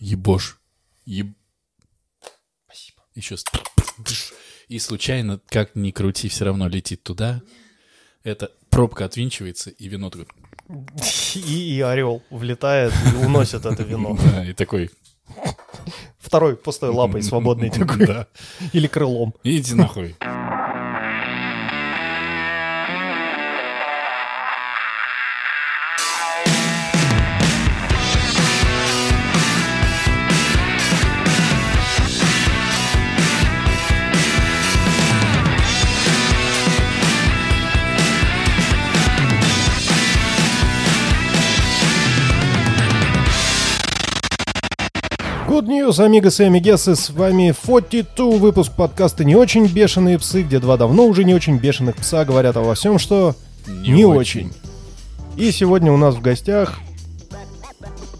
ебошь. Еб... Спасибо. Еще... И случайно, как ни крути, все равно летит туда. Это пробка отвинчивается, и вино такое... И, и орел влетает и уносит это вино. Да, и такой... Второй пустой лапой свободный такой. Да. Или крылом. Иди нахуй. News, амигос и амигесы, с вами 42, выпуск подкаста «Не очень бешеные псы», где два давно уже не очень бешеных пса говорят о во всем, что не, очень. И сегодня у нас в гостях...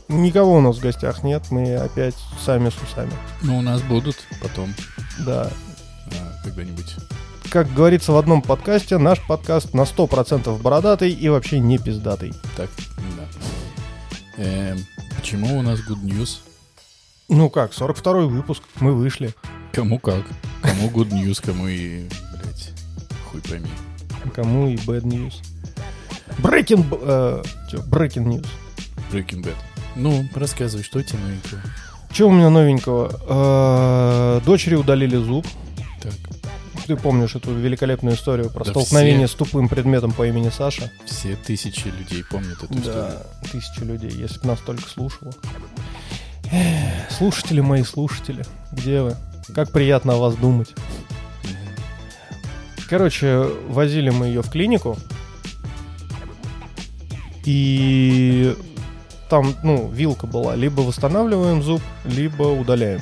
Никого у нас в гостях нет, мы опять сами с усами. Ну, у нас будут потом Да. а, когда-нибудь. Как говорится в одном подкасте, наш подкаст на 100% бородатый и вообще не пиздатый. Так, да. Эм, почему у нас good news? Ну как, 42 выпуск, мы вышли. Кому как. Кому good news, кому и, блядь, хуй пойми. Кому и bad news. Breaking, э, чё, breaking news. Breaking Bad. Ну, рассказывай, что у тебя новенького? Что у меня новенького? Э, Дочери удалили зуб. Так, Ты помнишь эту великолепную историю про Да столкновение все. с тупым предметом по имени Саша? все тысячи людей помнят эту историю. Да, тысячи людей, если бы нас только слушало. Слушатели мои, слушатели, где вы? Как приятно о вас думать. Короче, возили мы ее в клинику. И там, ну, вилка была. Либо восстанавливаем зуб, либо удаляем.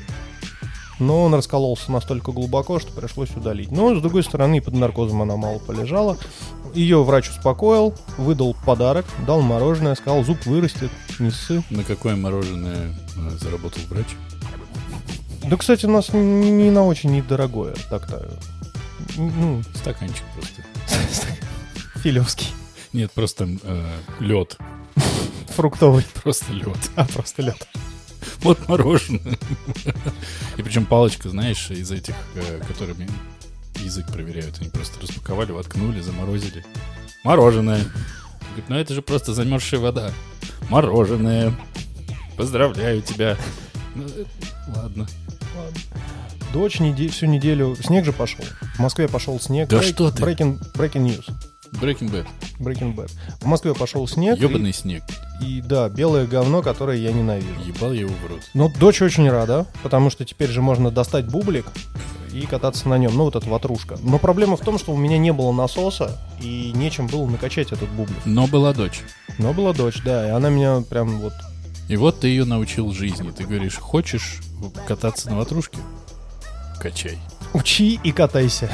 Но он раскололся настолько глубоко, что пришлось удалить. Но, с другой стороны, под наркозом она мало полежала. Ее врач успокоил, выдал подарок, дал мороженое, сказал, зуб вырастет, не ссы. На какое мороженое э, заработал врач? Да, кстати, у нас не не на очень недорогое, так-то. Ну, Стаканчик просто. филевский, Нет, просто лед. фруктовый, Просто лед. а просто лед. Вот мороженое. И причем палочка, знаешь, из этих, э, которыми язык проверяют. Они просто распаковали, воткнули, заморозили. Мороженое. Говорит, ну это же просто замерзшая вода. Мороженое. Поздравляю тебя. Ну, э, ладно. Дочь неде- всю неделю... Снег же пошел. В Москве пошел снег. Да что ты? Breaking, breaking news. Breaking Bad. Breaking bad. В Москве пошел снег. Ебаный снег. И, и да, белое говно, которое я ненавижу. Ебал я его в рот. Но дочь очень рада, потому что теперь же можно достать бублик и кататься на нем. Ну, вот эта ватрушка. Но проблема в том, что у меня не было насоса, и нечем было накачать этот бублик. Но была дочь. Но была дочь, да, и она меня прям вот... И вот ты ее научил жизни. Ты говоришь, хочешь кататься на ватрушке? Качай. Учи и катайся.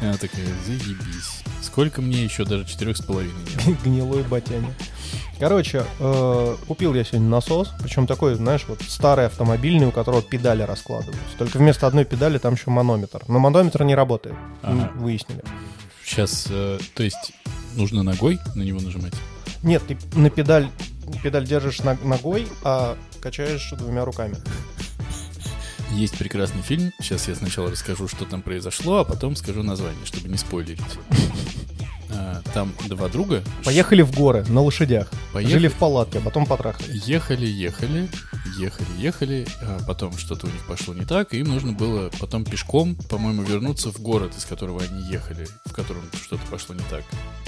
И она такая, заебись. Сколько мне еще даже четырех с половиной нет? Гнилой батяня. Короче, э, купил я сегодня насос, причем такой, знаешь, вот старый автомобильный, у которого педали раскладываются. Только вместо одной педали там еще манометр. Но манометр не работает, Ага. выяснили. Сейчас, э, то есть, нужно ногой на него нажимать? Нет, ты на педаль, педаль держишь ногой, а качаешь двумя руками. Есть прекрасный фильм. Сейчас я сначала расскажу, что там произошло, а потом скажу название, чтобы не спойлерить. А, Там два друга. Поехали в горы на лошадях. Поехали. Жили в палатке, а потом потрахались. Ехали, ехали, ехали, ехали, а потом что-то у них пошло не так, и им нужно было потом пешком, по-моему, вернуться в город, из которого они ехали, в котором что-то пошло не так.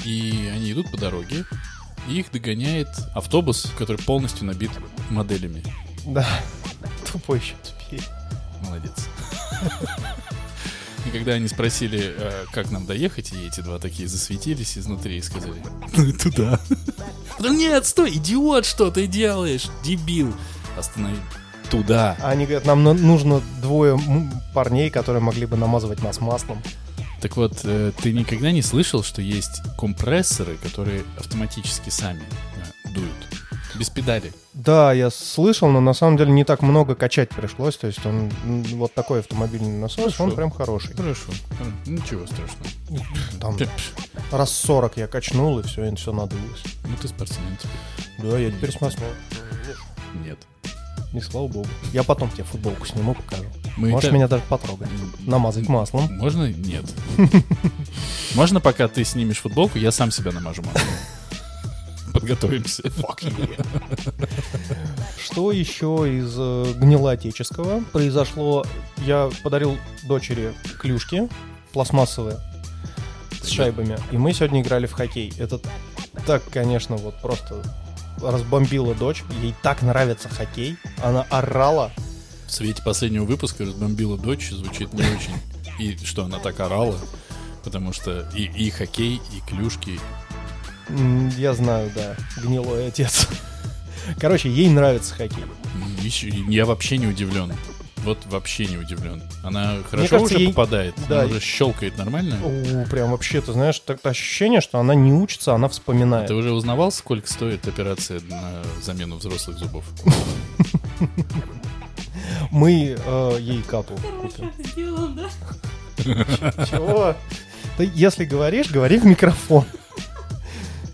И они идут по дороге, и их догоняет автобус, который полностью набит моделями. Да. Тупой еще тупее. Молодец. И когда они спросили, э, как нам доехать, и эти два такие засветились изнутри и сказали, ну туда. Да нет, стой, идиот, что ты делаешь, дебил. Останови. Туда. Они говорят, нам на- нужно двое парней, которые могли бы намазывать нас маслом. Так вот, э, ты никогда не слышал, что есть компрессоры, которые автоматически сами э, дуют? Без педали. Да, я слышал, но на самом деле не так много качать пришлось. То есть он вот такой автомобильный насос, Хорошо. он прям хороший. Хорошо. Хор- Ничего страшного. Там раз 40 я качнул, и все, и все надулось. Ну ты спортсмен теперь. Да, я теперь смотрю. Нет. И слава богу. Я потом тебе футболку сниму, покажу. Мы Можешь это- меня даже потрогать. Намазать маслом. Можно? Нет. Можно, пока ты снимешь футболку, я сам себя намажу маслом. Подготовимся. Что еще из э, гнилоотеческого произошло? Я подарил дочери клюшки пластмассовые с шайбами. И мы сегодня играли в хоккей. Это так, конечно, вот просто разбомбила дочь. Ей так нравится хоккей. Она орала. В свете последнего выпуска разбомбила дочь звучит не очень. И что она так орала, потому что и, и хоккей, и клюшки. Я знаю, да, гнилой отец. Короче, ей нравится хоккей. я вообще не удивлен. Вот вообще не удивлен. Она хорошо кажется, уже ей- попадает, да, она уже щелкает нормально. У, прям вообще, ты знаешь, так ощущение, что она не учится, она вспоминает. Ты уже узнавал, сколько стоит операция на замену взрослых зубов? Мы э, ей кату купим. Чего? Ты если говоришь, говори в микрофон.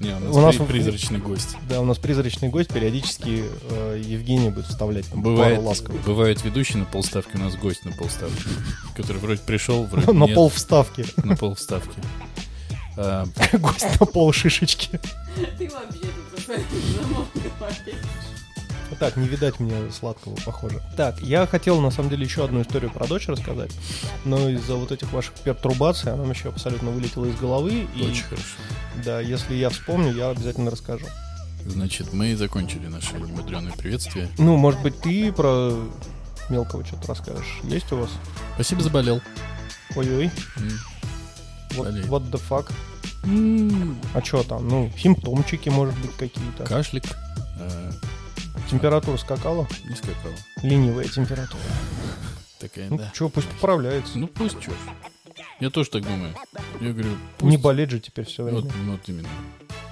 Не, у нас, У нас при- призрачный гость. Да, у нас призрачный гость, периодически э, Евгений будет вставлять там Бывает, пару ласковых. бывает ведущий на полставки, у нас гость на полставки, который вроде пришел, вроде На нет, пол вставки. на полставки. А, Гость на пол шишечки. Ты вообще тут говорить. Так, не видать мне сладкого, похоже. Так, я хотел, на самом деле, еще одну историю про дочь рассказать, но из-за вот этих ваших пертурбаций она еще абсолютно вылетела из головы. И, Очень хорошо. да, если я вспомню, я обязательно расскажу. Значит, мы закончили наше немудреное приветствие. Ну, может быть, ты про мелкого что-то расскажешь. Есть у вас? Спасибо, заболел. Ой-ой, М. what, Болеет. what the fuck? М, А что там? Ну, симптомчики, может быть, какие-то. Кашлик. э, Температура скакала? Не скакал. Ленивая температура. Такая, Ну, да. что, пусть поправляется. Ну пусть ж. Я тоже так думаю. Я говорю, пусть... Не болеть же теперь все Вот, время. вот именно.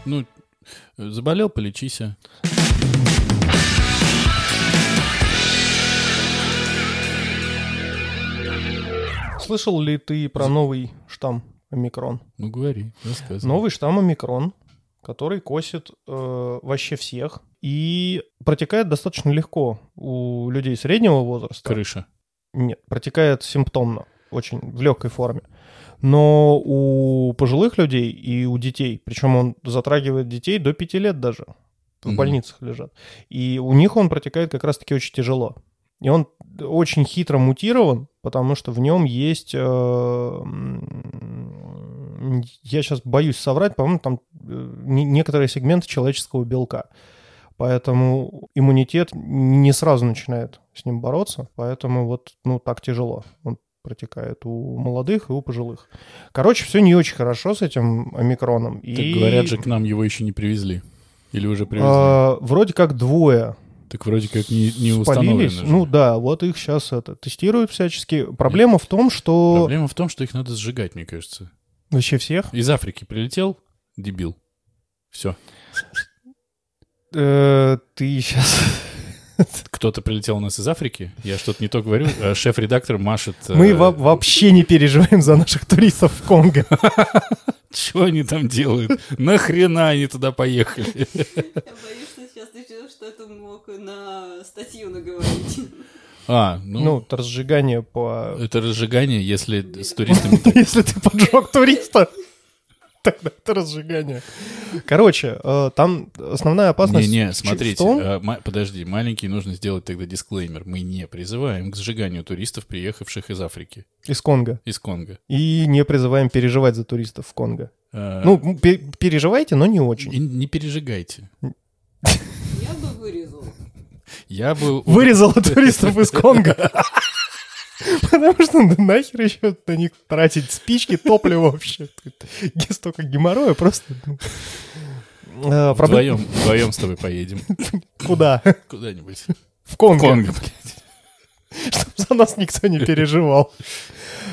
Ну, э, заболел, полечись. а. Слышал ли ты про новый штамм омикрон? Ну, говори, рассказывай. Новый штамм омикрон, который косит э, вообще всех и протекает достаточно легко у людей среднего возраста. Крыша. Нет, протекает симптомно, очень в легкой форме. Но у пожилых людей и у детей, причем он затрагивает детей до 5 лет даже, в Мгм. больницах лежат. И у них он протекает как раз-таки очень тяжело. И он очень хитро мутирован, потому что в нем есть... э, я сейчас боюсь соврать, по-моему, там э, не- некоторые сегменты человеческого белка. Поэтому иммунитет не сразу начинает с ним бороться, поэтому вот ну так тяжело. Он протекает у молодых и у пожилых. Короче, все не очень хорошо с этим омикроном. Так и, говорят же, к нам его еще не привезли. Или уже привезли. а, вроде как двое так вроде как не, не установлено. же. Ну да, вот их сейчас это тестируют всячески. Проблема в том, что Проблема в том, что их надо сжигать, мне кажется. Вообще всех Из Африки прилетел, дебил. Все. э, ты сейчас Кто-то прилетел у нас из Африки. Я что-то не то говорю. а Шеф-редактор машет... э, мы во- вообще не переживаем за наших туристов в Конго. Что они там делают? Нахрена они туда поехали? Я боюсь, что сейчас ты что-то мог на статью наговорить. А, ну, Ну, это разжигание по это разжигание, если с туристами... Если ты поджег туриста, тогда это разжигание. Короче, э, там основная опасность Не-не, смотрите, ма- подожди, маленький нужно сделать тогда дисклеймер. Мы не призываем к сжиганию туристов, приехавших из Африки, из Конго. из Конго. И не призываем переживать за туристов в Конго. А, Ну, переживайте, но не очень. не пережигайте. Я бы вырезал. Я бы... Вырезала туристов из Конго. Потому что ну, нахер еще на них тратить спички, топливо вообще. Столько геморроя просто. ну. Э, Вдвоем, вдвоем с тобой поедем. Куда? Куда-нибудь. В Конго. Конго, блядь. чтобы за нас никто не переживал.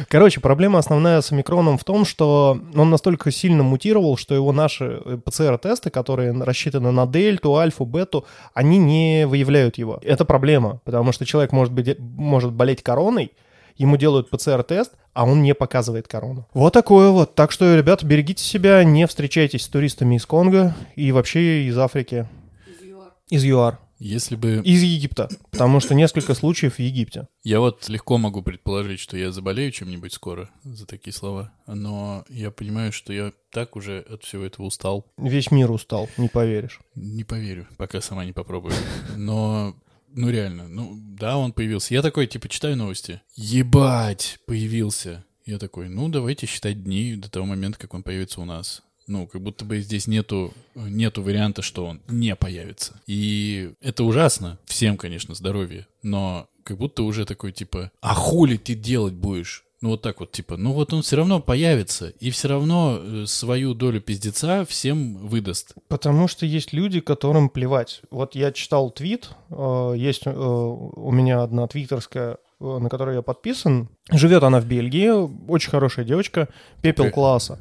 Короче, проблема основная с омикроном в том, что он настолько сильно мутировал, что его наши э, ПЦР-тесты, которые рассчитаны на дельту, альфу, бету, они не выявляют его. Это проблема, потому что человек может, быть, может болеть короной, ему делают ПЦР-тест, а он не показывает корону. Вот такое вот. Так что, ребята, берегите себя, не встречайтесь с туристами из Конго и вообще из Африки, Из ЮАР. из ЮАР. Если бы... Из Египта, потому что несколько случаев в Египте. Я вот легко могу предположить, что я заболею чем-нибудь скоро за такие слова, но я понимаю, что я так уже от всего этого устал. Весь мир устал, не поверишь. Не поверю, пока сама не попробую. Но, ну реально, ну да, он появился. Я такой, типа, читаю новости. Ебать, появился. Я такой, ну давайте считать дни до того момента, как он появится у нас. Ну, как будто бы здесь нету, нету варианта, что он не появится. И это ужасно. Всем, конечно, здоровье. Но как будто уже такой, типа, а хули ты делать будешь? Ну, вот так вот, типа, ну вот он все равно появится, и все равно э, свою долю пиздеца всем выдаст. Потому что есть люди, которым плевать. Вот я читал твит, э, есть э, у меня одна твиттерская, на которой я подписан. Живет она в Бельгии, очень хорошая девочка, пепел класса.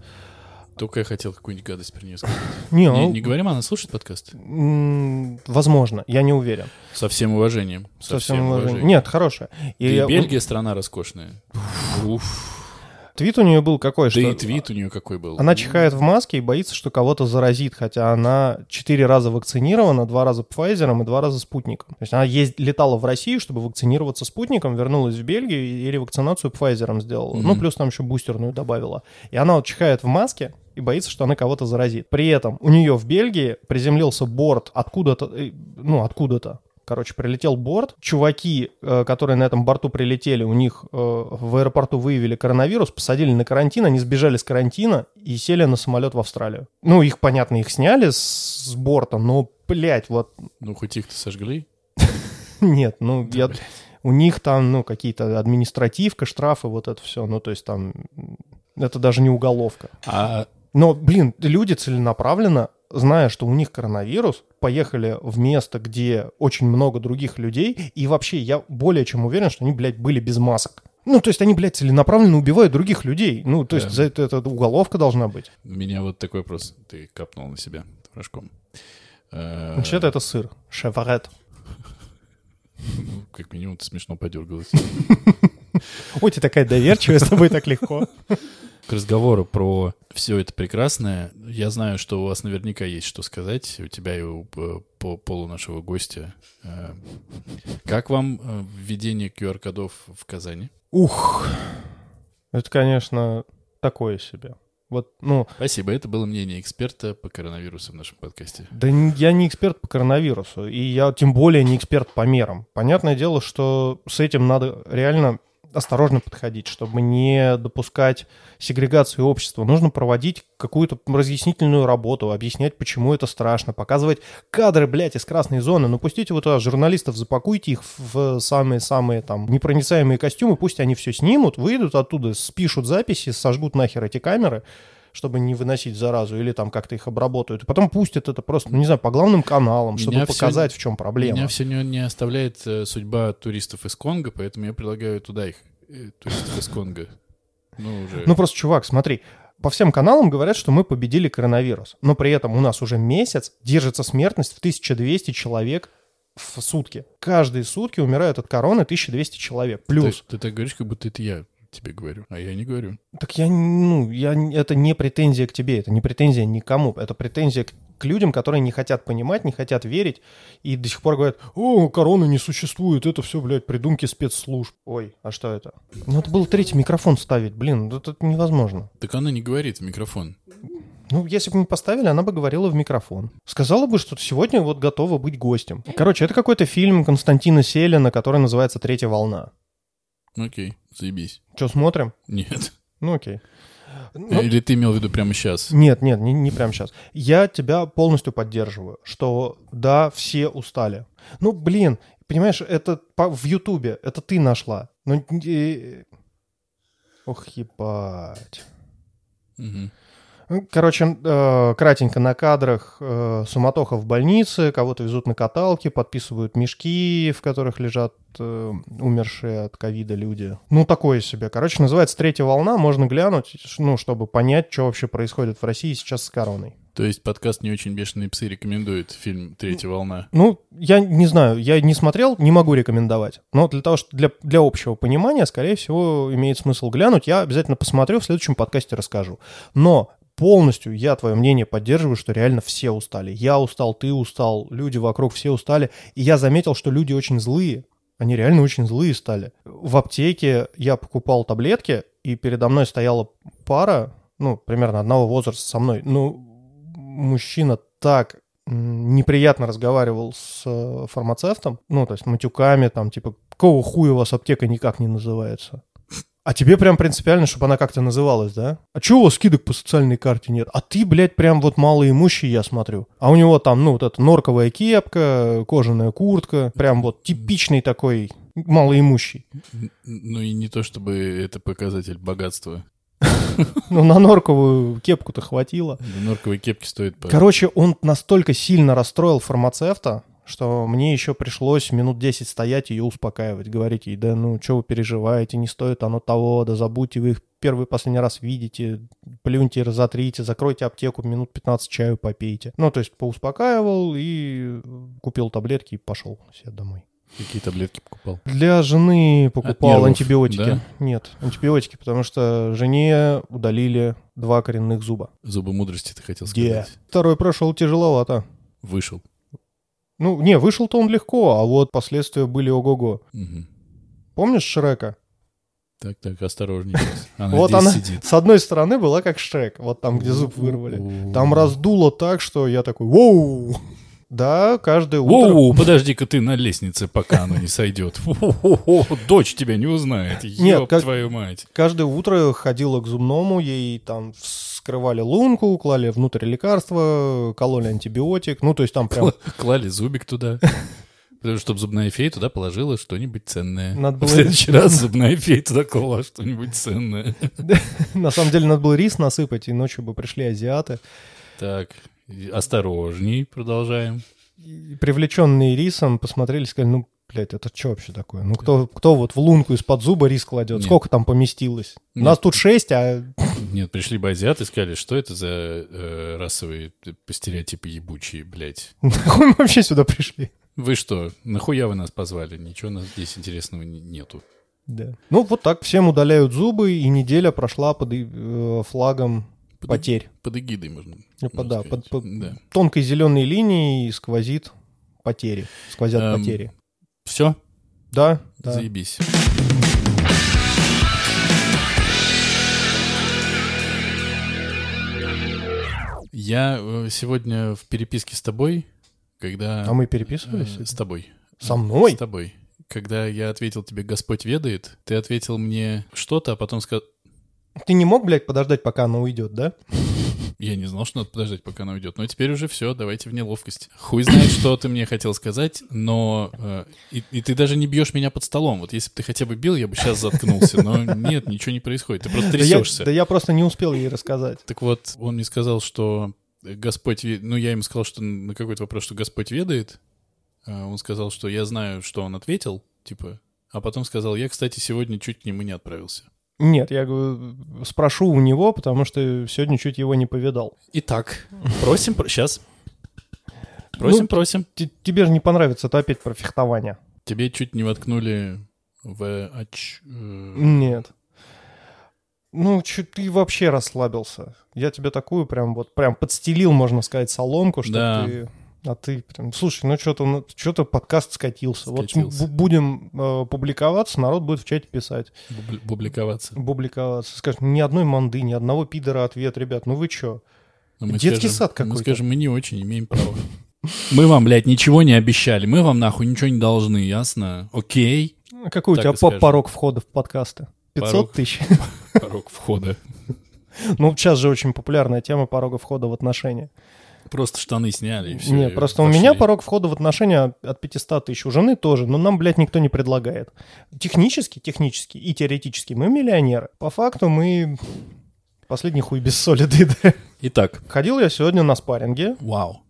Только я хотел какую-нибудь гадость про нее сказать. Не, Не, ну, не говорим, она слушает подкаст? возможно, я не уверен. Со всем уважением. Со всем уважением. Нет, хорошая. И И я- Бельгия страна роскошная. Уф. Твит у нее был какой, Да что и твит у нее какой был. она чихает в маске и боится, что кого-то заразит, хотя она четыре раза вакцинирована, два раза Pfizer и два раза спутником. То есть она есть, летала в Россию, чтобы вакцинироваться спутником, вернулась в Бельгию и ревакцинацию Pfizer сделала. Ну, Мгм. плюс там еще бустерную добавила. И она вот чихает в маске и боится, что она кого-то заразит. При этом у нее в Бельгии приземлился борт откуда-то, э, ну, откуда-то. Короче, прилетел борт. Чуваки, э, которые на этом борту прилетели, у них э, в аэропорту выявили коронавирус, посадили на карантин, они сбежали с карантина и сели на самолет в Австралию. Ну, их, понятно, их сняли с, с борта, но, блядь, вот Ну, хоть их-то сожгли. нет, ну, я, у них там, ну, какие-то административка, штрафы, вот это все, ну, то есть там, это даже не уголовка. А Но, блин, люди целенаправленно, зная, что у них коронавирус, поехали в место, где очень много других людей, и вообще я более чем уверен, что они, блядь, были без масок. Ну, то есть они, блядь, целенаправленно убивают других людей. Ну, то есть Да. за это, это уголовка должна быть. у меня вот такой вопрос. Ты капнул на себя рожком. Э, Вообще-то это сыр. Шеварет. ну, как минимум, ты смешно подергалась. Ой, ты такая доверчивая, с тобой так легко. К разговору про все это прекрасное, я знаю, что у вас наверняка есть что сказать, у тебя и у э, по полу нашего гостя. Э, Как вам э, введение QR-кодов в Казани? Ух. Это, конечно, такое себе. Вот, ну, Спасибо, это было мнение эксперта по коронавирусу в нашем подкасте. Да я не эксперт по коронавирусу, и я тем более не эксперт по мерам. Понятное дело, что с этим надо реально осторожно подходить, чтобы не допускать сегрегации общества. Нужно проводить какую-то разъяснительную работу, объяснять, почему это страшно, показывать кадры, блядь, из красной зоны. Ну, пустите вот туда журналистов, запакуйте их в самые-самые там непроницаемые костюмы, пусть они все снимут, выйдут оттуда, спишут записи, сожгут нахер эти камеры, чтобы не выносить заразу, или там как-то их обработают. И потом пустят это просто, ну, не знаю, по главным каналам, Меня чтобы всё- показать, в чем проблема. Меня все не, не оставляет э, судьба туристов из Конго, поэтому я предлагаю туда их, э, туристов из Конго. Ну, уже... Ну, просто, чувак, смотри, по всем каналам говорят, что мы победили коронавирус, но при этом у нас уже месяц держится смертность в 1200 человек в сутки. Каждые сутки умирают от короны 1200 человек. Плюс. Ты, ты так говоришь, как будто это я тебе говорю, а я не говорю. Так я, ну, я, это не претензия к тебе, это не претензия никому, это претензия к, к людям, которые не хотят понимать, не хотят верить и до сих пор говорят, о, короны не существует, это все, блядь, придумки спецслужб. Ой, а что это? Ну, это был третий микрофон ставить, блин, это невозможно. Так она не говорит в микрофон. Ну, если бы мы поставили, она бы говорила в микрофон. Сказала бы, что сегодня вот готова быть гостем. Короче, это какой-то фильм Константина Селина, который называется «Третья волна». Окей, заебись. Что, смотрим? Нет. Ну, окей. Ну, Или ты имел в виду прямо сейчас? Нет, нет, не, не прямо сейчас. Я тебя полностью поддерживаю, что да, все устали. Ну, блин, понимаешь, это по- в Ютубе, это ты нашла. Ну, э, ох, ебать. Мгм. Ну, Короче, э, кратенько на кадрах э, суматоха в больнице, кого-то везут на каталке, подписывают мешки, в которых лежат э, умершие от ковида люди. Ну, такое себе. Короче, называется «Третья волна», можно глянуть, ну, чтобы понять, что вообще происходит в России сейчас с короной. То есть подкаст «Не очень бешеные псы» рекомендует фильм «Третья волна». Ну, я не знаю, я не смотрел, не могу рекомендовать. Но для того, что для, для общего понимания, скорее всего, имеет смысл глянуть. Я обязательно посмотрю, в следующем подкасте расскажу. Но полностью я твое мнение поддерживаю, что реально все устали. Я устал, ты устал, люди вокруг все устали. И я заметил, что люди очень злые. Они реально очень злые стали. В аптеке я покупал таблетки, и передо мной стояла пара, ну, примерно одного возраста со мной. Ну, мужчина так неприятно разговаривал с э, фармацевтом, ну, то есть матюками, там, типа, какого хуя у вас аптека никак не называется? А тебе прям принципиально, чтобы она как-то называлась, да? А чего у вас скидок по социальной карте нет? А ты, блядь, прям вот малоимущий, я смотрю. А у него там, ну, вот эта норковая кепка, кожаная куртка, прям вот типичный такой малоимущий. Ну и не то, чтобы это показатель богатства. Ну, на норковую кепку-то хватило. Норковые кепки стоят по... Короче, он настолько сильно расстроил фармацевта, что мне еще пришлось минут 10 стоять и ее успокаивать, говорить ей, да ну, что вы переживаете, не стоит оно того, да забудьте, вы их первый и последний раз видите, плюньте, разотрите, закройте аптеку, минут 15 чаю попейте. Ну, то есть поуспокаивал и купил таблетки и пошел себе домой. Какие таблетки покупал? Для жены покупал нервов, антибиотики. да? Нет, антибиотики, потому что жене удалили два коренных зуба. Зубы мудрости ты хотел сказать. Второй прошел тяжеловато. Вышел. Ну, не, вышел-то он легко, а вот последствия были ого-го. Мгм. Помнишь Шрека? Так, так, осторожней. сейчас. Она вот она сидит. с одной стороны была как Шрек, вот там, где зуб вырвали. Там раздуло так, что я такой, воу! Да, каждое утро... Воу, подожди-ка ты на лестнице, пока оно не сойдет. Фу-ху-ху, Дочь тебя не узнает. Нет, Ёб как- твою мать. Каждое утро ходила к зубному, ей там вскрывали лунку, клали внутрь лекарства, кололи антибиотик. Ну, то есть там прям... Клали зубик туда. Потому что, чтобы зубная фея туда положила что-нибудь ценное. Надо В было- следующий раз зубная фея туда клала что-нибудь ценное. На самом деле надо было рис насыпать, и ночью бы пришли азиаты. Так, осторожней, продолжаем. Привлеченные рисом посмотрели, сказали, ну, блядь, это что вообще такое? Ну, кто, кто вот в лунку из-под зуба рис кладет? Нет. Сколько там поместилось? У Нет. нас тут шесть, а Нет, пришли бы азиаты и сказали, что это за э, расовые стереотипы ебучие, блядь. нахуй мы вообще сюда пришли? Вы что, нахуя вы нас позвали? Ничего у нас здесь интересного не- нету. Да. Ну, вот так всем удаляют зубы, и неделя прошла под э, флагом Под- потерь. Под эгидой можно. Ну, можно да, сказать. под- под- Да. Тонкой зеленой линией сквозит потери. Сквозят Эм, потери. Все, Да, да. заебись. Я э, сегодня в переписке с тобой, когда... А мы э, переписывались? С тобой. Со мной? С тобой. Когда я ответил тебе «Господь ведает», ты ответил мне что-то, а потом сказал... Ты не мог, блядь, подождать, пока она уйдет, да? Я не знал, что надо подождать, пока она уйдет. Но теперь уже все, давайте в неловкость. Хуй знает, что ты мне хотел сказать, но... э, и, и ты даже не бьешь меня под столом. Вот если бы ты хотя бы бил, я бы сейчас заткнулся. Но нет, ничего не происходит. Ты просто Да я, трясешься. да я просто не успел ей рассказать. Так вот, он мне сказал, что Господь... Ну, я ему сказал, что на какой-то вопрос, что Господь ведает. А Он сказал, что я знаю, что он ответил, типа... А потом сказал, я, кстати, сегодня чуть к нему не отправился. Нет, я спрошу у него, потому что сегодня чуть его не повидал. Итак, просим... Сейчас. Просим, Ну, просим. Тебе же не понравится, это опять про фехтование. Тебе чуть не воткнули в оч... э, Нет. Ну, чё ты вообще расслабился. Я тебе такую прям вот прям подстелил, можно сказать, соломку, что Да. ты... А ты прям... Слушай, ну что-то что-то подкаст скатился. Скатился. Вот бу- будем э, публиковаться, народ будет в чате писать. бубли- Публиковаться. Публиковаться. Скажешь, ни одной манды, ни одного пидора ответ, ребят, ну вы чё? Но мы Детский скажем- сад Мы какой-то. скажем, мы не очень имеем права. Мы вам, блядь, ничего не обещали. Мы вам, нахуй, ничего не должны, ясно? Окей. Какой Так у тебя порог входа в подкасты? 500 Порог. тысяч? Порог входа. Ну, сейчас же очень популярная тема порога входа в отношения. Просто штаны сняли и все. Нет, просто у меня порог входа в отношения от 500 тысяч. У жены тоже, но нам, блядь, никто не предлагает. Технически, технически и теоретически мы миллионеры. По факту мы последний хуй без соли да. Итак, Ходил я сегодня на спарринге. вау.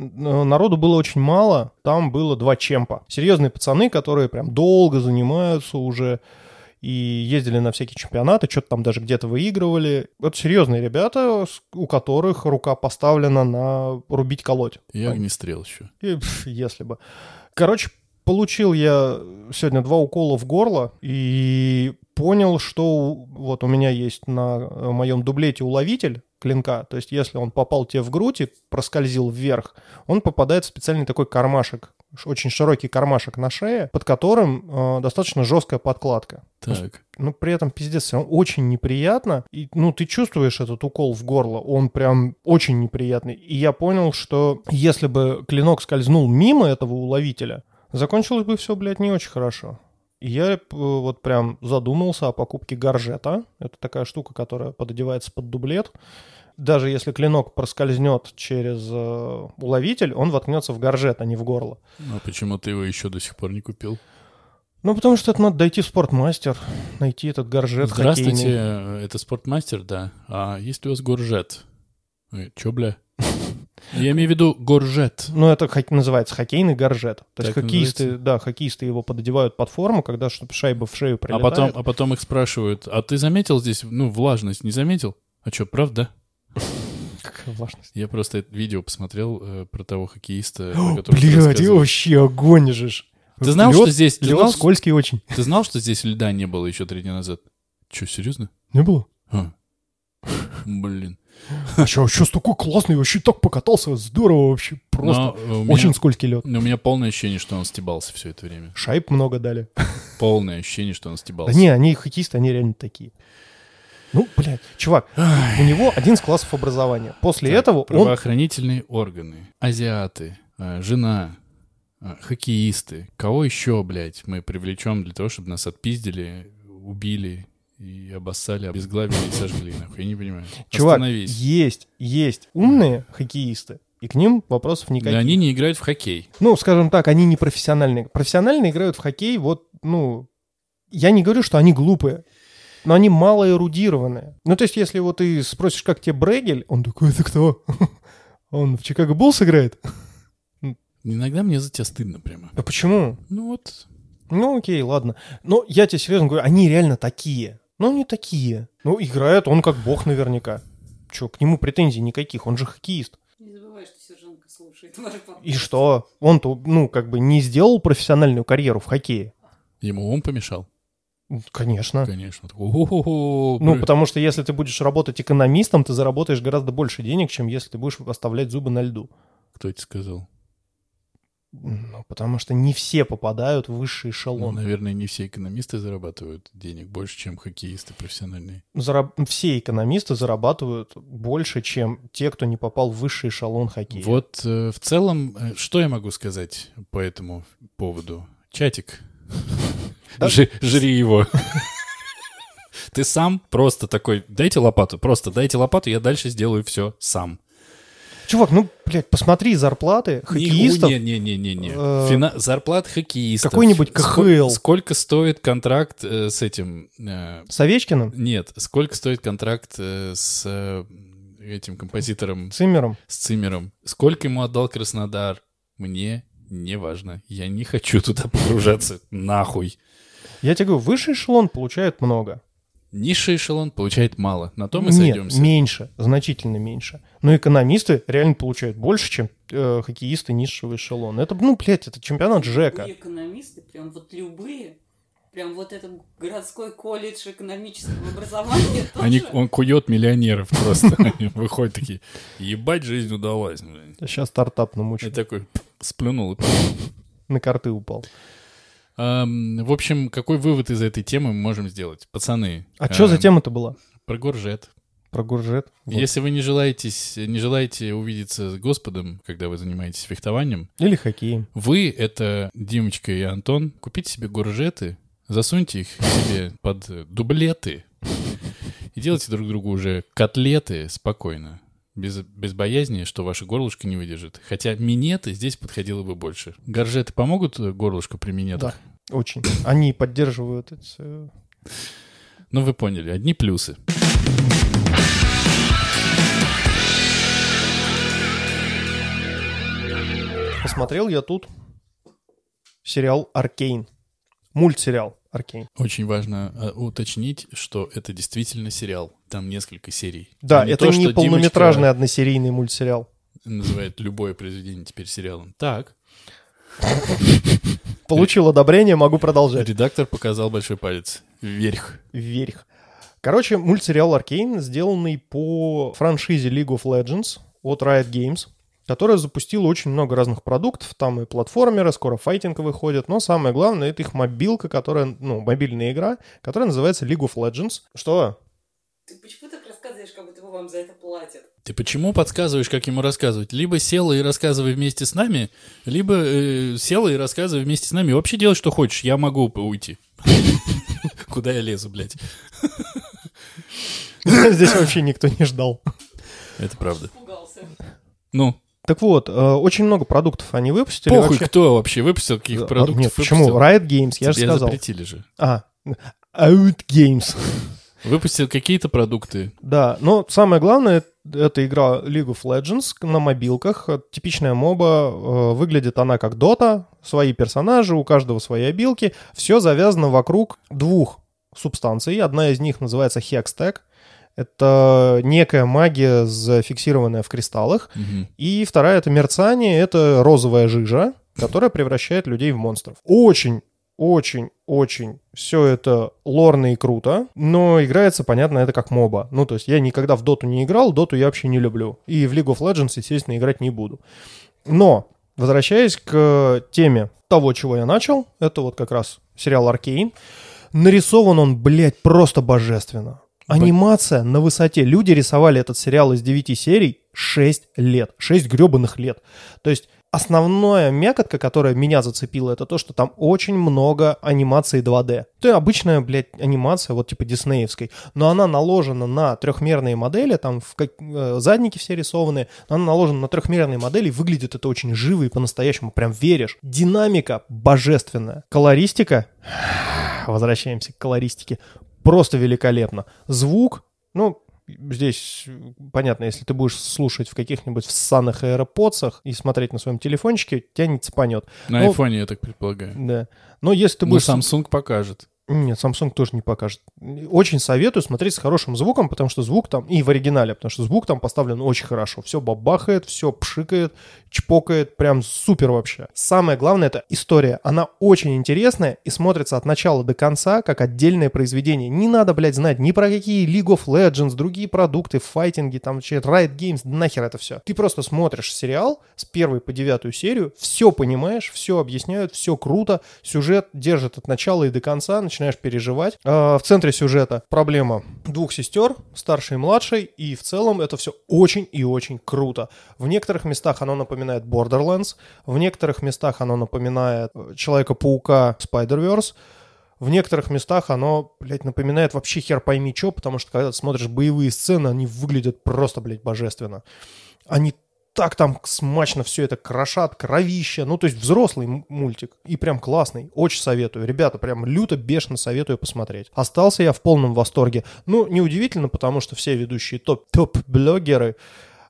Н- Народу было очень мало. Там было два чемпа. Серьезные пацаны, которые прям долго занимаются уже и ездили на всякие чемпионаты, что-то там даже где-то выигрывали. Это серьезные ребята, у которых рука поставлена на рубить-колоть. И огнестрел еще. И, пф, если бы. Короче, получил я сегодня два укола в горло, и понял, что вот у меня есть на э, моем дублете уловитель клинка, то есть если он попал тебе в грудь и проскользил вверх, он попадает в специальный такой кармашек, очень широкий кармашек на шее, под которым э, достаточно жесткая подкладка. Так. Ну, при этом, пиздец, равно очень неприятно. И, ну, ты чувствуешь этот укол в горло, он прям очень неприятный. И я понял, что если бы клинок скользнул мимо этого уловителя, закончилось бы все, блядь, не очень хорошо. И я э, вот прям задумался о покупке горжета. Это такая штука, которая пододевается под дублет. Даже если клинок проскользнет через э, уловитель, он воткнется в горжет, а не в горло. А почему ты его еще до сих пор не купил? Ну, потому что это надо дойти в спортмастер, найти этот горжет Здравствуйте, хоккейный. э, это спортмастер, да. А есть ли у вас горжет? Э, Чё, бля? Я имею в виду горжет. Ну, это называется хоккейный горжет. То есть хоккеисты, называется? да, хоккеисты его пододевают под форму, когда шайба в шею А прилетает. потом, а потом их спрашивают, а ты заметил здесь, ну, влажность, не заметил? А что, правда? Какая влажность. Я просто это видео посмотрел э, про того хоккеиста, О, про которого ты Блядь, рассказывал. вообще огонь же. ж. Ты знал, Лёд- что здесь... Ты Лёд знал, скользкий очень. ты знал, что здесь льда не было еще три дня назад? Че, серьезно? Не было? А. Блин. А что, сейчас такой классный, вообще так покатался, здорово вообще, просто. Но, э, у меня- Очень скользкий лед. но у меня полное ощущение, что он стебался все это время. Шайб много дали. Полное ощущение, что он Да стебался. не, они хоккеисты, они реально такие. Ну, блядь, чувак, у него один из классов образования. После Так, этого он... Правоохранительные органы, азиаты, э, жена, э, хоккеисты. Кого еще, блядь, мы привлечем для того, чтобы нас отпиздили, убили и обоссали, обезглавили и сожгли, нахуй? Я не понимаю. Чувак, Остановись. есть, есть умные хоккеисты, и к ним вопросов Да никаких. они не играют в хоккей. Ну, скажем так, они не профессиональные. Профессионально играют в хоккей, вот, ну, я не говорю, что они глупые, но они мало эрудированные. Ну, то есть, если вот ты спросишь, как тебе Брегель, он такой, это кто? Он в Чикаго Буллс играет? Иногда мне за тебя стыдно прямо. А почему? Ну вот, Ну, окей, ладно. Но я тебе серьезно говорю, они реально такие. Ну, они такие. Ну, играет он как бог наверняка. Че, к нему претензий никаких, он же хоккеист. Не забывай, что сержантка слушает. И что? Он-то, ну, как бы не сделал профессиональную карьеру в хоккее. ему он помешал. Конечно. Конечно. «О-хо-хо, Ну, блин». потому что если ты будешь работать экономистом, ты заработаешь гораздо больше денег, чем если ты будешь оставлять зубы на льду. Кто тебе сказал? Ну, потому что не все попадают в высший Ну, эшелон. наверное, не все экономисты зарабатывают денег больше, чем хоккеисты профессиональные. Зараб- Все экономисты зарабатывают больше, чем те, кто не попал в высший эшелон хоккея. Вот э, в целом, э, что я могу сказать по этому поводу? Чатик, Да. Жри его. Ты сам просто такой, дайте лопату, просто дайте лопату, я дальше сделаю все сам. Чувак, ну, блядь, посмотри зарплаты хоккеистов. Не-не-не-не-не. э, Фина... Зарплат хоккеистов. какой-нибудь КХЛ. Сколько стоит контракт э, с этим... э, С Овечкиным, Нет, сколько стоит контракт э, с э, этим композитором, Циммером. с Циммером? Сколько ему отдал Краснодар? Мне не важно. Я не хочу туда погружаться. Нахуй. Я тебе говорю, высший эшелон получает много. Низший эшелон получает мало. На то мы Нет, сойдемся. меньше, значительно меньше. Но экономисты реально получают больше, чем э, хоккеисты низшего эшелона. Это, ну, блядь, это чемпионат ЖЭКа. Любые экономисты, прям вот любые, прям вот этот городской колледж экономического образования тоже. Они, он кует миллионеров просто. Выходят такие, ебать, жизнь удалась. блин». Сейчас стартап И намучил. такой сплюнул. и На карты упал. В общем, какой вывод из этой темы мы можем сделать? Пацаны. А что за тема-то была? Про горжет. Про Гуржет? Вот. Если вы не желаете, не желаете увидеться с Господом, когда вы занимаетесь фехтованием, Или хоккеем. вы, это Димочка и Антон, купите себе горжеты, засуньте их себе под э, дублеты и делайте друг другу уже котлеты спокойно. Без, без боязни, что ваше горлышко не выдержит. Хотя минеты здесь подходило бы больше. Горжеты помогут э, горлышку при минетах? Очень. Они поддерживают это всё. Ну, вы поняли, одни плюсы. Посмотрел я тут сериал «Аркейн». Мультсериал «Аркейн». Очень важно э, уточнить, что это действительно сериал. Там несколько серий. Да, Там это то, не полнометражный Димочка односерийный мультсериал. называет любое произведение теперь сериалом. Так. Получил одобрение, могу продолжать. Редактор показал большой палец вверх. Вверх. Короче, мультсериал Аркейн, сделанный по франшизе League of Legends от Riot Games, которая запустила очень много разных продуктов. Там и платформеры, скоро файтинг выходит. Но самое главное, это их мобилка, которая, ну, мобильная игра, которая называется League of Legends. Что? Ты почему так рассказываешь, как будто бы вам за это платят? Ты почему подсказываешь, как ему рассказывать? Либо села и рассказывай вместе с нами, либо э, села и рассказывай вместе с нами. Вообще делай, что хочешь, я могу уйти. Куда я лезу, блядь? Здесь вообще никто не ждал. Это правда. Ну, Так вот, э, очень много продуктов они выпустили. похуй, Вообще- кто вообще выпустил, каких продуктов Нет, почему? Riot Games, я же сказал. запретили же. А, Out Games. Выпустил какие-то продукты. Да, но самое главное, это игра League of Legends на мобилках. Типичная моба, э, выглядит она как Dota, свои персонажи, у каждого свои обилки. Все завязано вокруг двух субстанций. Одна из них называется Hextech. Это некая магия, зафиксированная в кристаллах. Мгм. И вторая — это мерцание, это розовая жижа, которая превращает людей в монстров. Очень, очень, очень все это лорно и круто, но играется, понятно, это как моба. Ну, то есть я никогда в доту не играл, доту я вообще не люблю. И в League of Legends, естественно, играть не буду. Но, возвращаясь к теме того, чего я начал, это вот как раз сериал «Аркейн». Нарисован он, блядь, просто божественно. Анимация на высоте. Люди рисовали этот сериал из 9 серий 6 лет. 6 гребаных лет. То есть основная мякотка, которая меня зацепила, это то, что там очень много анимации 2D. Это обычная, блядь, анимация, вот типа диснеевской, но она наложена на трехмерные модели, там в как- э, задники все рисованы, она наложена на трехмерные модели, выглядит это очень живо и по-настоящему, прям веришь. Динамика божественная. Колористика, возвращаемся к колористике, просто великолепно. Звук, ну, здесь понятно, если ты будешь слушать в каких-нибудь всанных аэроподсах и смотреть на своем телефончике, тебя не цепанет. На Ну, айфоне, я так предполагаю. Да. Но если ты Ну, будешь... Samsung покажет. Нет, Samsung тоже не покажет. Очень советую смотреть с хорошим звуком, потому что звук там, и в оригинале, потому что звук там поставлен очень хорошо. Все бабахает, все пшикает, чпокает, прям супер вообще. Самое главное, это история. Она очень интересная и смотрится от начала до конца, как отдельное произведение. Не надо, блядь, знать ни про какие League of Legends, другие продукты, файтинги, там, вообще Riot Games, нахер это все. Ты просто смотришь сериал с первой по девятую серию, все понимаешь, все объясняют, все круто, сюжет держит от начала и до конца, начинаешь переживать. А, в центре сюжета проблема двух сестер, старшей и младшей, и в целом это все очень и очень круто. В некоторых местах оно напоминает Borderlands, в некоторых местах оно напоминает э, Человека-паука Spider-Verse, в некоторых местах оно, блядь, напоминает вообще хер пойми что, потому что когда ты смотришь боевые сцены, они выглядят просто, блядь, божественно. Они так там смачно все это крошат, кровища. Ну, то есть взрослый мультик. И прям классный. Очень советую. Ребята, прям люто, бешено советую посмотреть. Остался я в полном восторге. Ну, неудивительно, потому что все ведущие топ- топ-блогеры,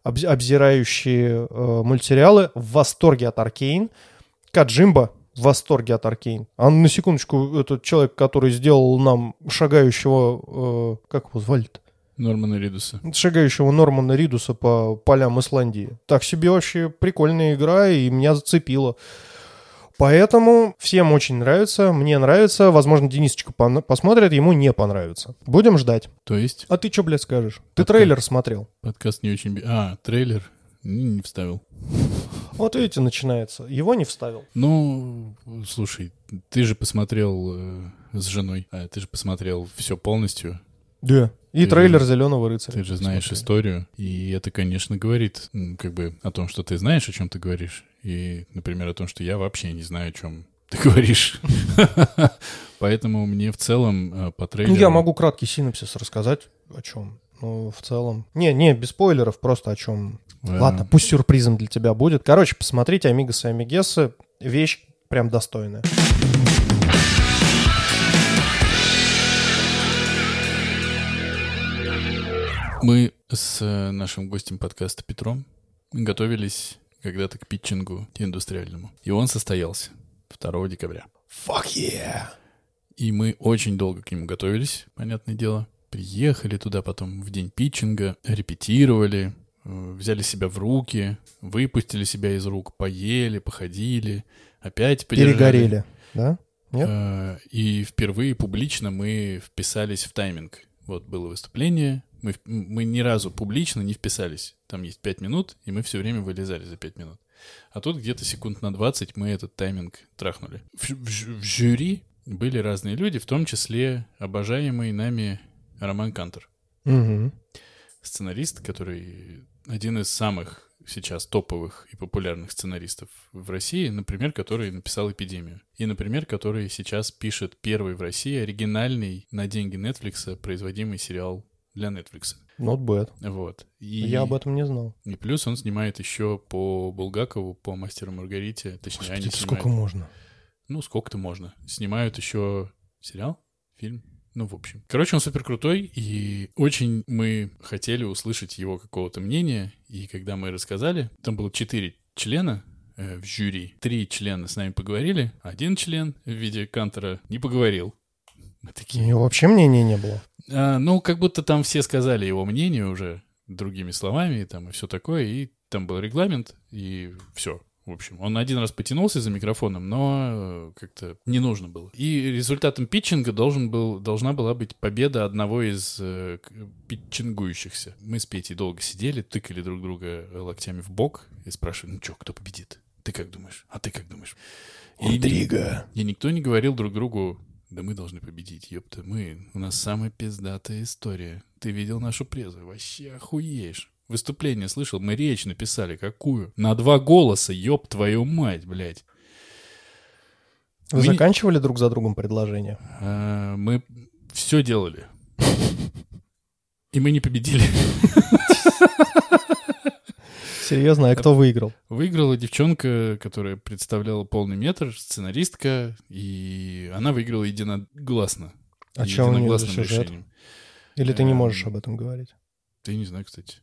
обз- обзирающие э, мультсериалы, в восторге от Аркейн. Каджимба в восторге от Аркейн. А на секундочку, этот человек, который сделал нам шагающего... э, как его звали-то? Нормана Ридуса. шагающего Нормана Ридуса по полям Исландии. Так себе вообще прикольная игра, и меня зацепила. Поэтому всем очень нравится, мне нравится. Возможно, Денисочка посмотрит, ему не понравится. Будем ждать. То есть А ты что, блядь, скажешь? Ты Пока. трейлер смотрел. подкаст не очень... А, трейлер не, не вставил. Вот видите, начинается. Его не вставил. Ну, слушай, ты же посмотрел э, с женой, а ты же посмотрел все полностью. Да. И Ты трейлер же- Зеленого рыцаря. Ты же знаешь Смотрели. историю, и это, конечно, говорит как бы о том, что ты знаешь, о чем ты говоришь, и, например, о том, что я вообще не знаю, о чем ты говоришь. Поэтому мне в целом э, по трейлеру... я могу краткий синопсис рассказать, о чем. Ну, в целом. Не, не, без спойлеров, просто о чем. э, Ладно, пусть сюрпризом для тебя будет. Короче, посмотрите Амигасы и Амигесы. Вещь прям достойная. Мы с э, нашим гостем подкаста Петром готовились когда-то к питчингу индустриальному. И он состоялся 2 декабря. Fuck yeah! И мы очень долго к нему готовились, понятное дело. Приехали туда потом в день питчинга, репетировали, э, взяли себя в руки, выпустили себя из рук, поели, походили, опять подержали. Перегорели. Да? Нет? Э, И впервые публично мы вписались в тайминг. Вот было выступление, мы, мы ни разу публично не вписались. Там есть 5 минут, и мы все время вылезали за 5 минут. А тут где-то секунд на 20 мы этот тайминг трахнули. В, в в жюри были разные люди, в том числе обожаемый нами Роман Кантер. Мгм. Сценарист, который один из самых сейчас топовых и популярных сценаристов в России, например, который написал «Эпидемию». И, например, который сейчас пишет первый в России оригинальный на деньги Netflix производимый сериал для Netflix. Not bad. Вот. И, Я об этом не знал. и плюс он снимает еще по Булгакову, по «Мастеру Маргарите». Точнее, Господи, они снимают... сколько можно? Ну, сколько-то можно. Снимают еще сериал, фильм. Ну, в общем. Короче, он супер крутой, и очень мы хотели услышать его какого-то мнения. И когда мы рассказали, там было четыре члена э, в жюри. Три члена с нами поговорили, один член в виде Кантера не поговорил. Мы У такие, него вообще мнения не было. «А, ну, как будто там все сказали его мнение уже другими словами, и там и все такое, и там был регламент, и все. В общем, он один раз потянулся за микрофоном, но э, как-то не нужно было. И результатом питчинга должен был, должна была быть победа одного из э, питчингующихся. Мы с Петей долго сидели, тыкали друг друга локтями в бок и спрашивали, ну что, кто победит? Ты как думаешь? А ты как думаешь? И- Интрига. и никто не говорил друг другу, да мы должны победить, ёпта, мы, у нас самая пиздатая история. Ты видел нашу презу? Вообще охуеешь. Выступление слышал, мы речь написали, какую? На два голоса, ёб твою мать, блядь. Вы Мы заканчивали друг за другом предложение? А, мы все делали. И мы не победили. Серьезно, а кто выиграл? Выиграла девчонка, которая представляла полный метр, сценаристка, и она выиграла единогласно. А чё у за единогласным сюжет? решением. Или ты не Эм. можешь об этом говорить? Я не знаю, кстати.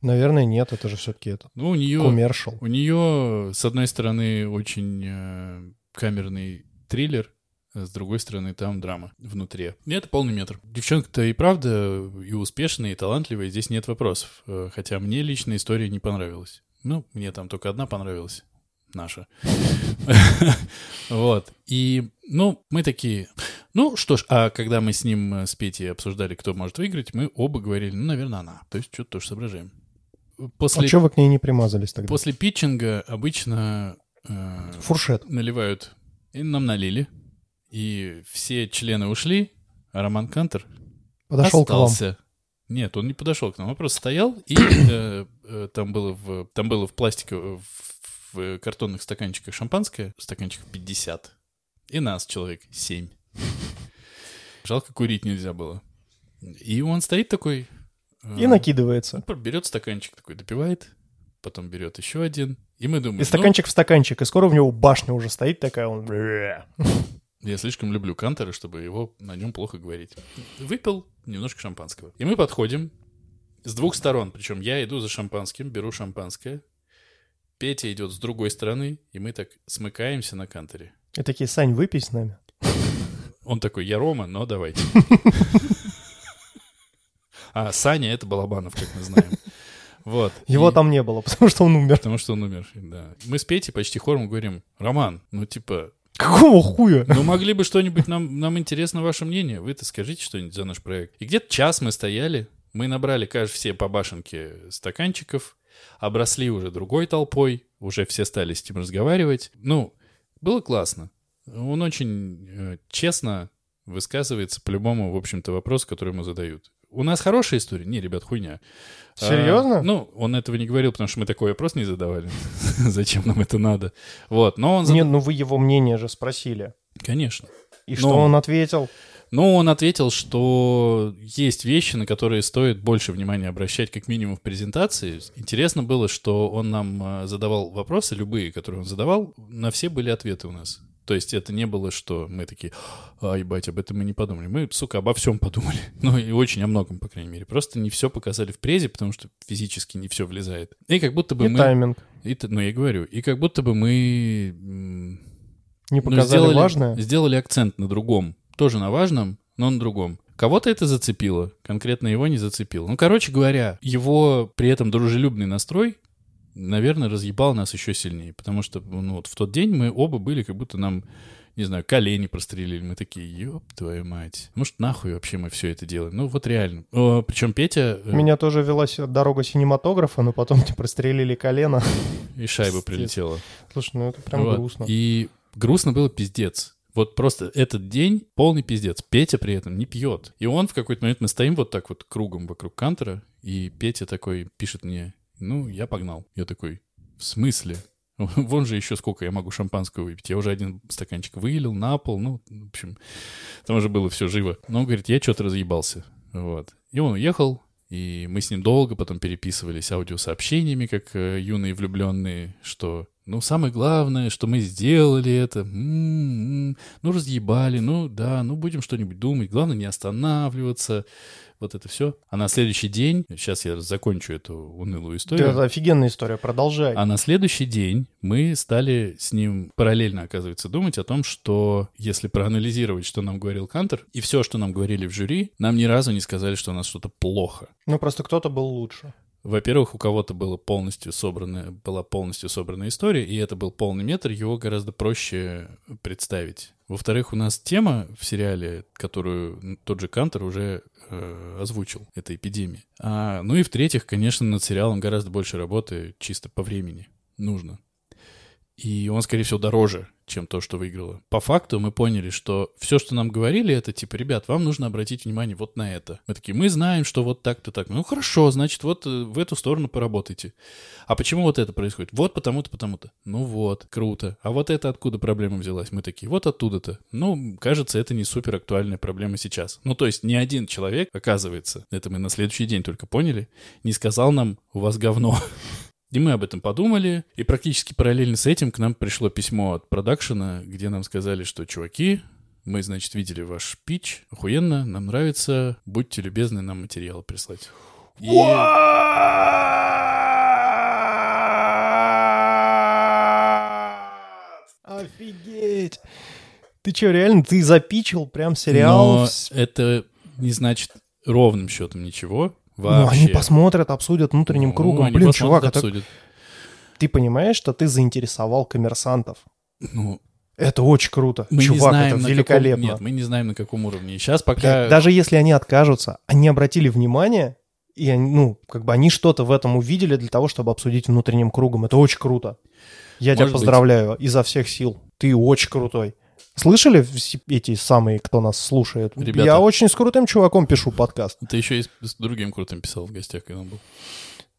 Наверное, нет, это же все-таки это. Ну, у нее, Коммершал. у нее, с одной стороны, очень э, камерный триллер, с другой стороны, там драма внутри. И это полный метр. Девчонка-то и правда и успешная, и талантливая, здесь нет вопросов. Э, Хотя мне лично история не понравилась. Ну, мне там только одна понравилась. Наша. Вот. И, ну, мы такие... Ну, что ж, а когда мы с ним, э, с Петей обсуждали, кто может выиграть, мы оба говорили, ну, наверное, она. То есть что-то тоже соображаем. После... А что вы к ней не примазались тогда? После питчинга обычно э, Фуршет. наливают. И нам налили. И все члены ушли, а Роман Кантер Подошел к вам. остался. Нет, он не подошел к нам, он просто стоял, и э, э, там было в там было в пластиковых, в, в картонных стаканчиках шампанское, стаканчиков 50, и нас человек 7. Жалко, курить нельзя было. И он стоит такой... э, И накидывается. ну, берет стаканчик такой, допивает, потом берет еще один, и мы думаем, И стаканчик в стаканчик, и скоро у него башня уже стоит такая, он... я слишком люблю Кантера, чтобы его на нем плохо говорить. Выпил немножко шампанского. И мы подходим с двух сторон, причем я иду за шампанским, беру шампанское, Петя идет с другой стороны, и мы так смыкаемся на Кантере. И такие, Сань, выпей с нами. Он такой, я Рома, но давайте. А Саня — это Балабанов, как мы знаем. Вот. Его И- там не было, потому что он умер. Потому что он умер, да. Мы с Петей почти хором говорим, Роман, ну типа, Какого хуя? ну могли бы что-нибудь, нам, нам интересно ваше мнение, вы-то скажите что-нибудь за наш проект. И где-то час мы стояли, мы набрали, кажется, все по башенке стаканчиков, обросли уже другой толпой, уже все стали с ним разговаривать. Ну, было классно. Он очень э, честно высказывается по любому, в общем-то, вопросу, который ему задают. У нас хорошая история? Не, ребят, хуйня. А, Серьезно? ну, он этого не говорил, потому что мы такой вопрос не задавали. Зачем нам это надо? Вот, но он... зада- Не, ну вы его мнение же спросили. Конечно. И что Ну. он ответил? Но он ответил, что есть вещи, на которые стоит больше внимания обращать, как минимум в презентации. Интересно было, что он нам э, задавал вопросы, любые, которые он задавал, на все были ответы у нас. То есть это не было, что мы такие, а, ебать, об этом мы не подумали. Мы, сука, обо всем подумали. Ну, и очень о многом, по крайней мере. Просто не все показали в презе, потому что физически не все влезает. И как будто бы И мы... тайминг. И ну, я говорю. И как будто бы мы... Не ну, показали сделали, важное? Сделали акцент на другом. Тоже на важном, но на другом. Кого-то это зацепило, конкретно его не зацепило. Ну, короче говоря, его при этом дружелюбный настрой, наверное, разъебал нас еще сильнее. Потому что ну, вот в тот день мы оба были, как будто нам не знаю, колени прострелили. Мы такие, ёб твою мать. Может, нахуй вообще мы все это делаем? Ну, вот реально. Причем Петя... У меня тоже велась дорога синематографа, но потом тебе прострелили колено. И шайба прилетела. Слушай, ну это прям Вот. грустно. И грустно было пиздец. Вот просто этот день полный пиздец. Петя при этом не пьет. И он в какой-то момент, мы стоим вот так вот кругом вокруг кантера, и Петя такой пишет мне, ну, я погнал. Я такой, в смысле? Вон же еще сколько я могу шампанского выпить. Я уже один стаканчик вылил на пол. Ну, в общем, там уже было все живо. Но он говорит, я что-то разъебался. Вот. И он уехал, и мы с ним долго потом переписывались аудиосообщениями, как э, юные влюбленные, что ну, самое главное, что мы сделали это. М-м-м. Ну, разъебали, ну, да, ну, будем что-нибудь думать. Главное не останавливаться. Вот это все. А на следующий день, сейчас я закончу эту унылую историю. Это офигенная история, продолжай. А на следующий день мы стали с ним параллельно, оказывается, думать о том, что если проанализировать, что нам говорил Кантер, и все, что нам говорили в жюри, нам ни разу не сказали, что у нас что-то плохо. Ну, просто кто-то был лучше. Во-первых, у кого-то было полностью собрана, была полностью собрана история, и это был полный метр, его гораздо проще представить. Во-вторых, у нас тема в сериале, которую тот же Кантер уже э, озвучил, это эпидемия. А, ну и в-третьих, конечно, над сериалом гораздо больше работы чисто по времени нужно. И он, скорее всего, дороже, чем то, что выиграло. По факту мы поняли, что все, что нам говорили, это типа, ребят, вам нужно обратить внимание вот на это. Мы такие, мы знаем, что вот так-то так. Ну хорошо, значит, вот э, в эту сторону поработайте. А почему вот это происходит? Вот потому-то, потому-то. Ну вот, круто. А вот это откуда проблема взялась? Мы такие, вот оттуда-то. Ну, кажется, это не супер актуальная проблема сейчас. Ну, то есть ни один человек, оказывается, это мы на следующий день только поняли, не сказал нам, у вас говно. И мы об этом подумали, и практически параллельно с этим к нам пришло письмо от продакшена, где нам сказали, что, чуваки, мы, значит, видели ваш пич, охуенно, нам нравится, будьте любезны нам материалы прислать. И- Офигеть! Ты что, реально, ты запичил прям сериал? Но это не значит ровным счетом ничего. Ну, Вообще. они посмотрят, обсудят внутренним Ну, кругом. они Блин, чувак, это- обсудят. ты понимаешь, что ты заинтересовал коммерсантов? Ну, Это очень круто. мы Чувак, знаем, это на каком- великолепно. Нет, мы не знаем, на каком уровне. Сейчас пока... Даже если они откажутся, они обратили внимание, и они, ну, как бы они что-то в этом увидели для того, чтобы обсудить внутренним кругом. Это очень круто. Я тебя Может быть. поздравляю изо всех сил. Ты очень крутой. Слышали эти самые, кто нас слушает? Ребята. Я очень с крутым чуваком пишу подкаст. Ты еще и с с другим крутым писал в гостях, когда он был.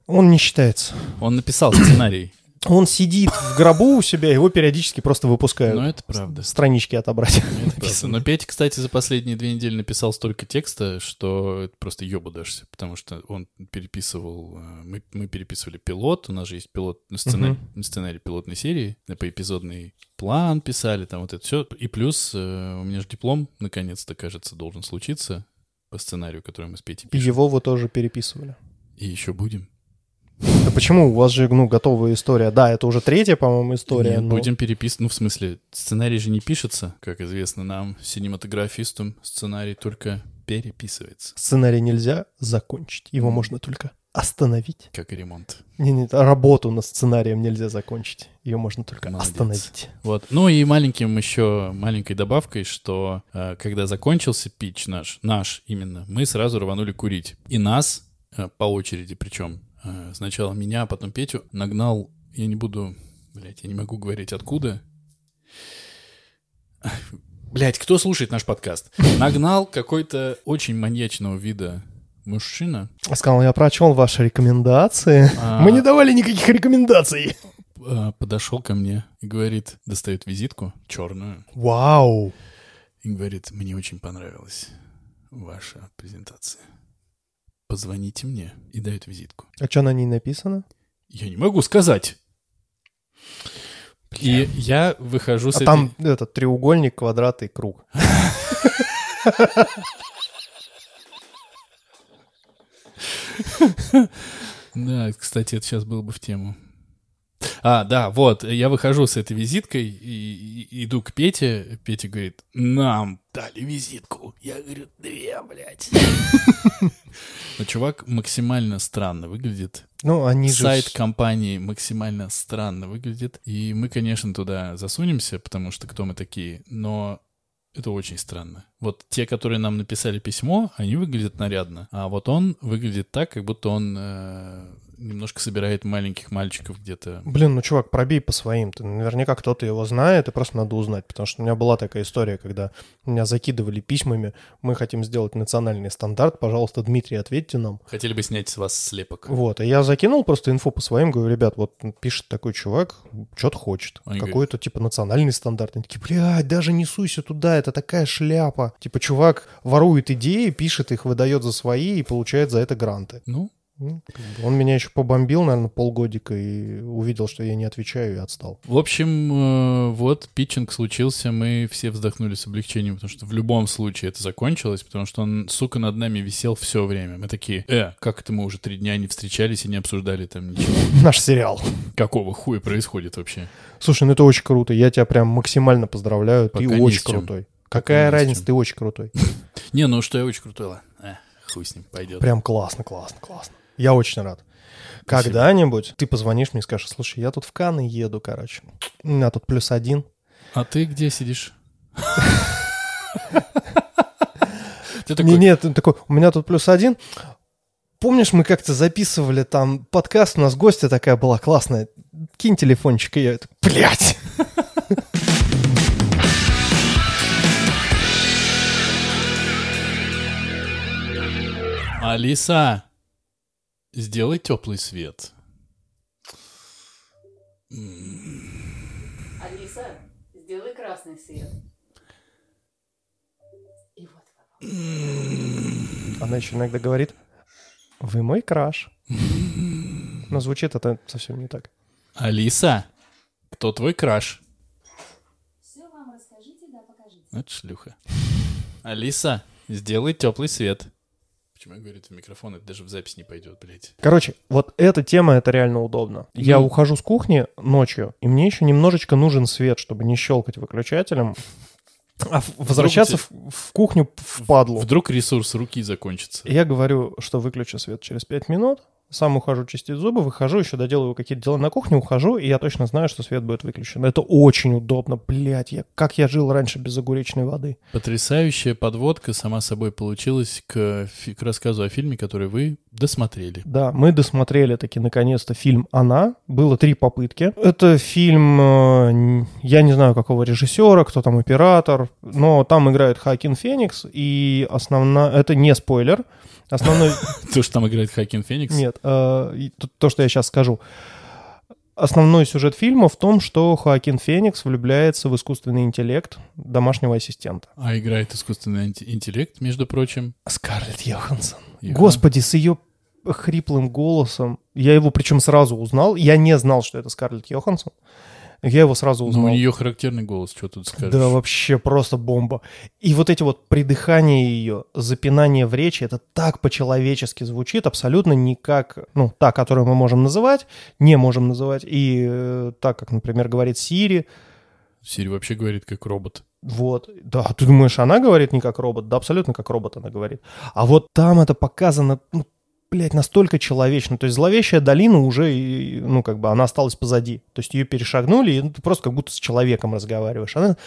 Он не считается. Он написал сценарий. Он сидит в гробу у себя, его периодически просто выпускают. Но это правда. Странички отобрать. Это правда. Но Петя, кстати, за последние две недели написал столько текста, что это просто ебу дашься, потому что он переписывал... э, Мы, мы переписывали пилот, у нас же есть пилот, ну, сценарий, сценарий пилотной серии, э, по эпизодный план писали, там вот это все. И плюс э, у меня же диплом, наконец-то, кажется, должен случиться по сценарию, который мы с Петей И пишем. его вы тоже переписывали. И еще будем. Да почему? У вас же, ну, готовая история. Да, это уже третья, по-моему, история. Нет, но- будем переписывать. Ну, в смысле, сценарий же не пишется, как известно нам, синематографистам. Сценарий только переписывается, Сценарий нельзя закончить. Его можно только остановить. как и ремонт. Не-не, работу над сценарием нельзя закончить. Ее можно только Молодец. остановить. Вот. Ну и маленьким еще, маленькой добавкой, что э, когда закончился пич наш, наш именно, мы сразу рванули курить. И нас, э, по очереди причем, сначала меня, а потом Петю, нагнал, я не буду, блядь, я не могу говорить откуда. Блять, кто слушает наш подкаст? Нагнал какой-то очень маньячного вида мужчина. Сказал, я прочел ваши рекомендации. А. Мы не давали никаких рекомендаций. э, подошел ко мне и говорит, достает визитку черную, Вау. и говорит, мне очень понравилась ваша презентация. Позвоните мне и дает визитку. А что на ней написано? Я не могу сказать. И я выхожу с А этой... там этот треугольник, квадрат и круг. Да, кстати, это сейчас было бы в тему. А, да, вот, я выхожу с этой визиткой и, и- иду к Пете. Петя говорит, нам дали визитку. Я говорю, две, блядь. Но чувак максимально странно выглядит. Ну, они же... Сайт компании максимально странно выглядит. И мы, конечно, туда засунемся, потому что кто мы такие, но это очень странно. Вот те, которые нам написали письмо, они выглядят нарядно. А вот он выглядит так, как будто он э, немножко собирает маленьких мальчиков где-то. Блин, ну, чувак, пробей по своим. Ты наверняка кто-то его знает, и просто надо узнать. Потому что у меня была такая история, когда меня закидывали письмами. Мы хотим сделать национальный стандарт. Пожалуйста, Дмитрий, ответьте нам. Хотели бы снять с вас слепок. Вот, и я закинул просто инфу по своим, говорю, ребят, вот пишет такой чувак, что-то хочет. Какой-то, типа, национальный стандарт. Они такие, блядь, даже не суйся туда, это такая шляпа. Типа, чувак ворует идеи, пишет их, выдает за свои и получает за это гранты. Ну, Ну, Он меня еще побомбил, наверное, полгодика и увидел, что я не отвечаю и отстал. в общем, э, вот питчинг случился, мы все вздохнули с облегчением, потому что в любом случае это закончилось, потому что он, сука, над нами висел все время. Мы такие, э, как это мы уже три дня не встречались и не обсуждали там ничего? Наш сериал. Какого хуя происходит вообще? Слушай, ну это очень круто. Я тебя прям максимально поздравляю. Ты Пока не очень крутой. Какая разница, ты очень крутой. Не, ну что я очень крутой, ладно. Э, хуй с ним, пойдет. Прям классно, классно, классно. Я очень рад. Спасибо. Когда-нибудь ты позвонишь мне и скажешь, слушай, я тут в Канны еду, короче. У меня тут плюс один. А ты где сидишь? Ты такой, нет, ты такой, у меня тут плюс один. Помнишь, мы как-то записывали там подкаст, у нас гостья такая была классная. Кинь телефончик, и я, блядь. Алиса, сделай теплый свет. Алиса, сделай красный свет. И вот Она еще иногда говорит, вы мой краш. Но звучит это совсем не так. Алиса, кто твой краш? Все вам расскажите, да покажите. Это шлюха. Алиса, сделай теплый свет. Почему я говорю это в микрофон? Это даже в запись не пойдет, блядь. Короче, вот эта тема, это реально удобно. Я Ну. ухожу с кухни ночью, и мне еще немножечко нужен свет, чтобы не щелкать выключателем, а возвращаться в, в кухню в падлу. Вдруг ресурс руки закончится. Я говорю, что выключу свет через 5 минут, сам ухожу чистить зубы, выхожу, еще доделываю какие-то дела на кухне, ухожу, и я точно знаю, что свет будет выключен. Это очень удобно, блядь, я, как я жил раньше без огуречной воды. Потрясающая подводка сама собой получилась к, к рассказу о фильме, который вы досмотрели. Да, мы досмотрели таки наконец-то фильм «Она». Было три попытки. Это фильм, э, я не знаю, какого режиссера, кто там оператор, но там играет Хакин Феникс, и основная... Это не спойлер. Основной... То, что там играет Хакин Феникс. Нет, э, то, то, что я сейчас скажу. Основной сюжет фильма в том, что Хоакин Феникс влюбляется в искусственный интеллект домашнего ассистента. А играет искусственный инте- интеллект, между прочим. Скарлетт Йоханссон. Йохан- Господи, с ее хриплым голосом. Я его причем сразу узнал. Я не знал, что это Скарлетт Йоханссон. Я его сразу Ну, узнал. у нее характерный голос, что тут скажешь. Да, вообще просто бомба. И вот эти вот придыхания ее, запинание в речи, это так по-человечески звучит, абсолютно не как, ну, та, которую мы можем называть, не можем называть, и э, так, как, например, говорит Сири, Сири вообще говорит как робот. вот, да, ты думаешь, она говорит не как робот? Да, абсолютно как робот она говорит. А вот там это показано, ну, блядь, настолько человечно. То есть зловещая долина уже, ну, как бы она осталась позади. То есть ее перешагнули, и ну, ты просто как будто с человеком разговариваешь. Она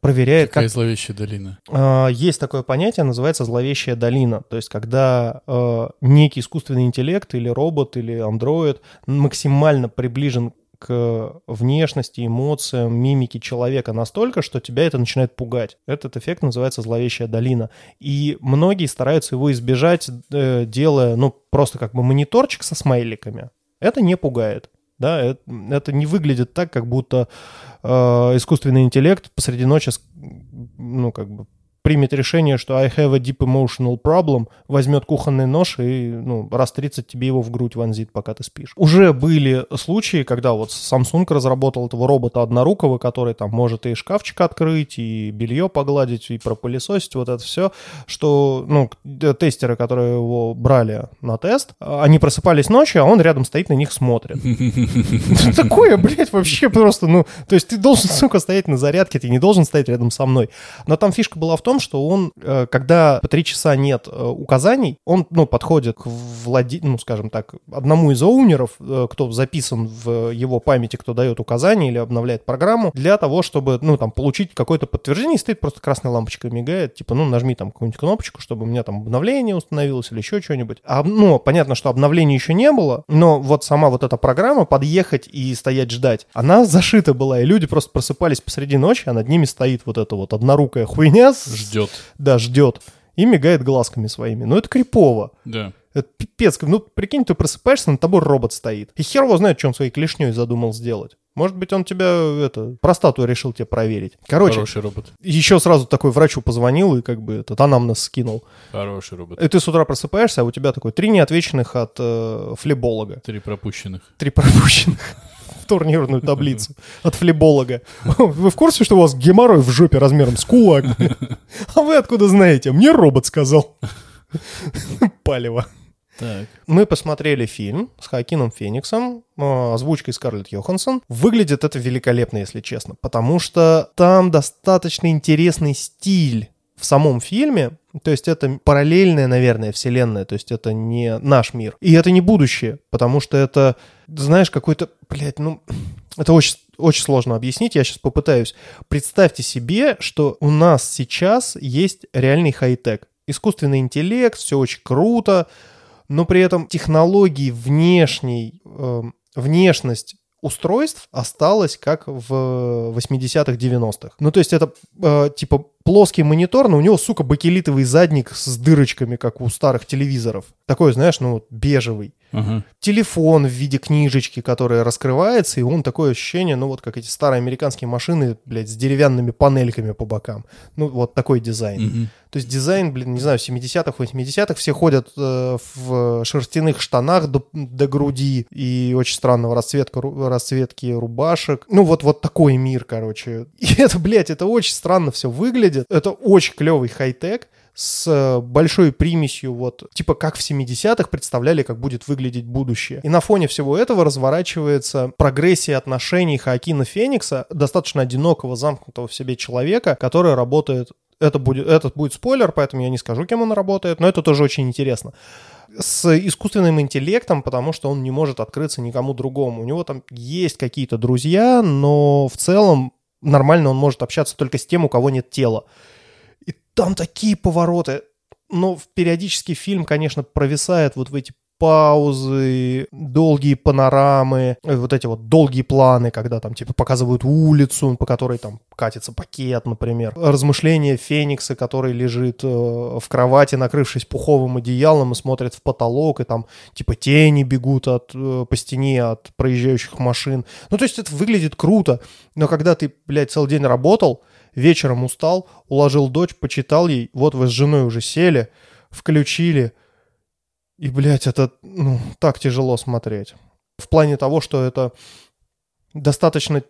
проверяет, Какая как зловещая долина. А, Есть такое понятие, называется зловещая долина. То есть, когда э, некий искусственный интеллект или робот или андроид максимально приближен к внешности, эмоциям, мимике человека настолько, что тебя это начинает пугать. Этот эффект называется зловещая долина. И многие стараются его избежать, э, делая, ну, просто как бы мониторчик со смайликами. Это не пугает. Да, это, это не выглядит так, как будто э, искусственный интеллект посреди ночи, ну, как бы примет решение, что I have a deep emotional problem, возьмет кухонный нож и, ну, раз 30 тебе его в грудь вонзит, пока ты спишь. Уже были случаи, когда вот Samsung разработал этого робота однорукого, который там может и шкафчик открыть, и белье погладить, и пропылесосить, вот это все, что, ну, тестеры, которые его брали на тест, они просыпались ночью, а он рядом стоит на них смотрит. Такое, блядь, вообще просто, ну, то есть ты должен, сука, стоять на зарядке, ты не должен стоять рядом со мной. Но там фишка была в том, что он, э, когда по три часа нет э, указаний, он, ну, подходит к владе... ну, скажем так, одному из оунеров, э, кто записан в его памяти, кто дает указания или обновляет программу, для того, чтобы, ну, там, получить какое-то подтверждение, стоит просто красная лампочка мигает, типа, ну, нажми там какую-нибудь кнопочку, чтобы у меня там обновление установилось или еще что-нибудь. А, ну, понятно, что обновления еще не было, но вот сама вот эта программа подъехать и стоять ждать, она зашита была, и люди просто просыпались посреди ночи, а над ними стоит вот эта вот однорукая хуйня, с- Ждет. да, ждет, и мигает глазками своими. Ну, это крипово. Да. Это пипец. Ну, прикинь, ты просыпаешься, над тобой робот стоит. И хер его знает, что он своей клешней задумал сделать. Может быть, он тебя, это, простату решил тебе проверить. Короче, Хороший робот. еще сразу такой врачу позвонил и как бы этот анамнез скинул. Хороший робот. И ты с утра просыпаешься, а у тебя такой три неотвеченных от э, флеболога. Три пропущенных. Три пропущенных турнирную таблицу от флеболога. Вы в курсе, что у вас геморрой в жопе размером с кулак? А вы откуда знаете? Мне робот сказал. Палево. Так. Мы посмотрели фильм с Хакином Фениксом, э, озвучкой Скарлетт Йоханссон. Выглядит это великолепно, если честно, потому что там достаточно интересный стиль в самом фильме, то есть это параллельная, наверное, вселенная, то есть это не наш мир. И это не будущее, потому что это, знаешь, какой-то, блядь, ну, это очень, очень сложно объяснить, я сейчас попытаюсь. Представьте себе, что у нас сейчас есть реальный хай-тек. Искусственный интеллект, все очень круто, но при этом технологии внешней, эм, внешность устройств осталась как в 80-х, 90-х. Ну, то есть это э, типа плоский монитор, но у него, сука, бакелитовый задник с дырочками, как у старых телевизоров. Такой, знаешь, ну, бежевый. Ага. Телефон в виде книжечки, которая раскрывается, и он такое ощущение, ну, вот как эти старые американские машины, блядь, с деревянными панельками по бокам. Ну, вот такой дизайн. Мгм. То есть дизайн, блин, не знаю, 70-х, 80-х, все ходят э, в шерстяных штанах до, до груди и очень странного расцветка, расцветки рубашек. Ну, вот, вот такой мир, короче. И это, блядь, это очень странно все выглядит. Это очень клевый хай-тек с большой примесью, вот, типа как в 70-х представляли, как будет выглядеть будущее. И на фоне всего этого разворачивается прогрессия отношений Хоакина Феникса, достаточно одинокого, замкнутого в себе человека, который работает это будет, этот будет спойлер, поэтому я не скажу, кем он работает, но это тоже очень интересно. С искусственным интеллектом, потому что он не может открыться никому другому. У него там есть какие-то друзья, но в целом нормально он может общаться только с тем, у кого нет тела. Там такие повороты. Но периодически фильм, конечно, провисает вот в эти паузы, долгие панорамы, э, вот эти вот долгие планы, когда там типа показывают улицу, по которой там катится пакет, например. Размышления Феникса, который лежит э, в кровати, накрывшись пуховым одеялом и смотрит в потолок, и там типа тени бегут от, э, по стене от проезжающих машин. Ну, то есть это выглядит круто, но когда ты, блядь, целый день работал, вечером устал, уложил дочь, почитал ей, вот вы с женой уже сели, включили, и, блядь, это, ну, так тяжело смотреть. В плане того, что это достаточно,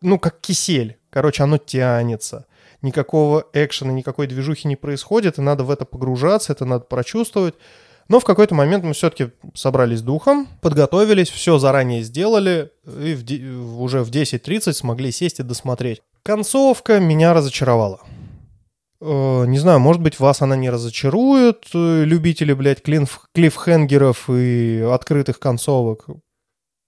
ну, как кисель. Короче, оно тянется. Никакого экшена, никакой движухи не происходит, и надо в это погружаться, это надо прочувствовать. Но в какой-то момент мы все-таки собрались духом, подготовились, все заранее сделали, и в уже в 10.30 смогли сесть и досмотреть. Концовка меня разочаровала. Э, Не знаю, может быть, вас она не разочарует, э, любители, блядь, клинф- клиффхенгеров и открытых концовок.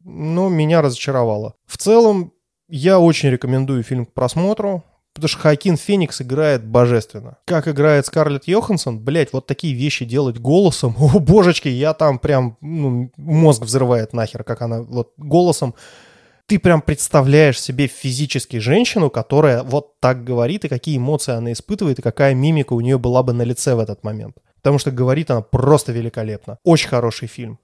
Но меня разочаровало. В целом, я очень рекомендую фильм к просмотру, потому что Хакин Феникс играет божественно. Как играет Скарлетт Йоханссон, блядь, вот такие вещи делать голосом, о, божечки, я там прям, ну, мозг взрывает нахер, как она вот голосом ты прям представляешь себе физически женщину, которая вот так говорит, и какие эмоции она испытывает, и какая мимика у нее была бы на лице в этот момент. Потому что говорит она просто великолепно. Очень хороший фильм.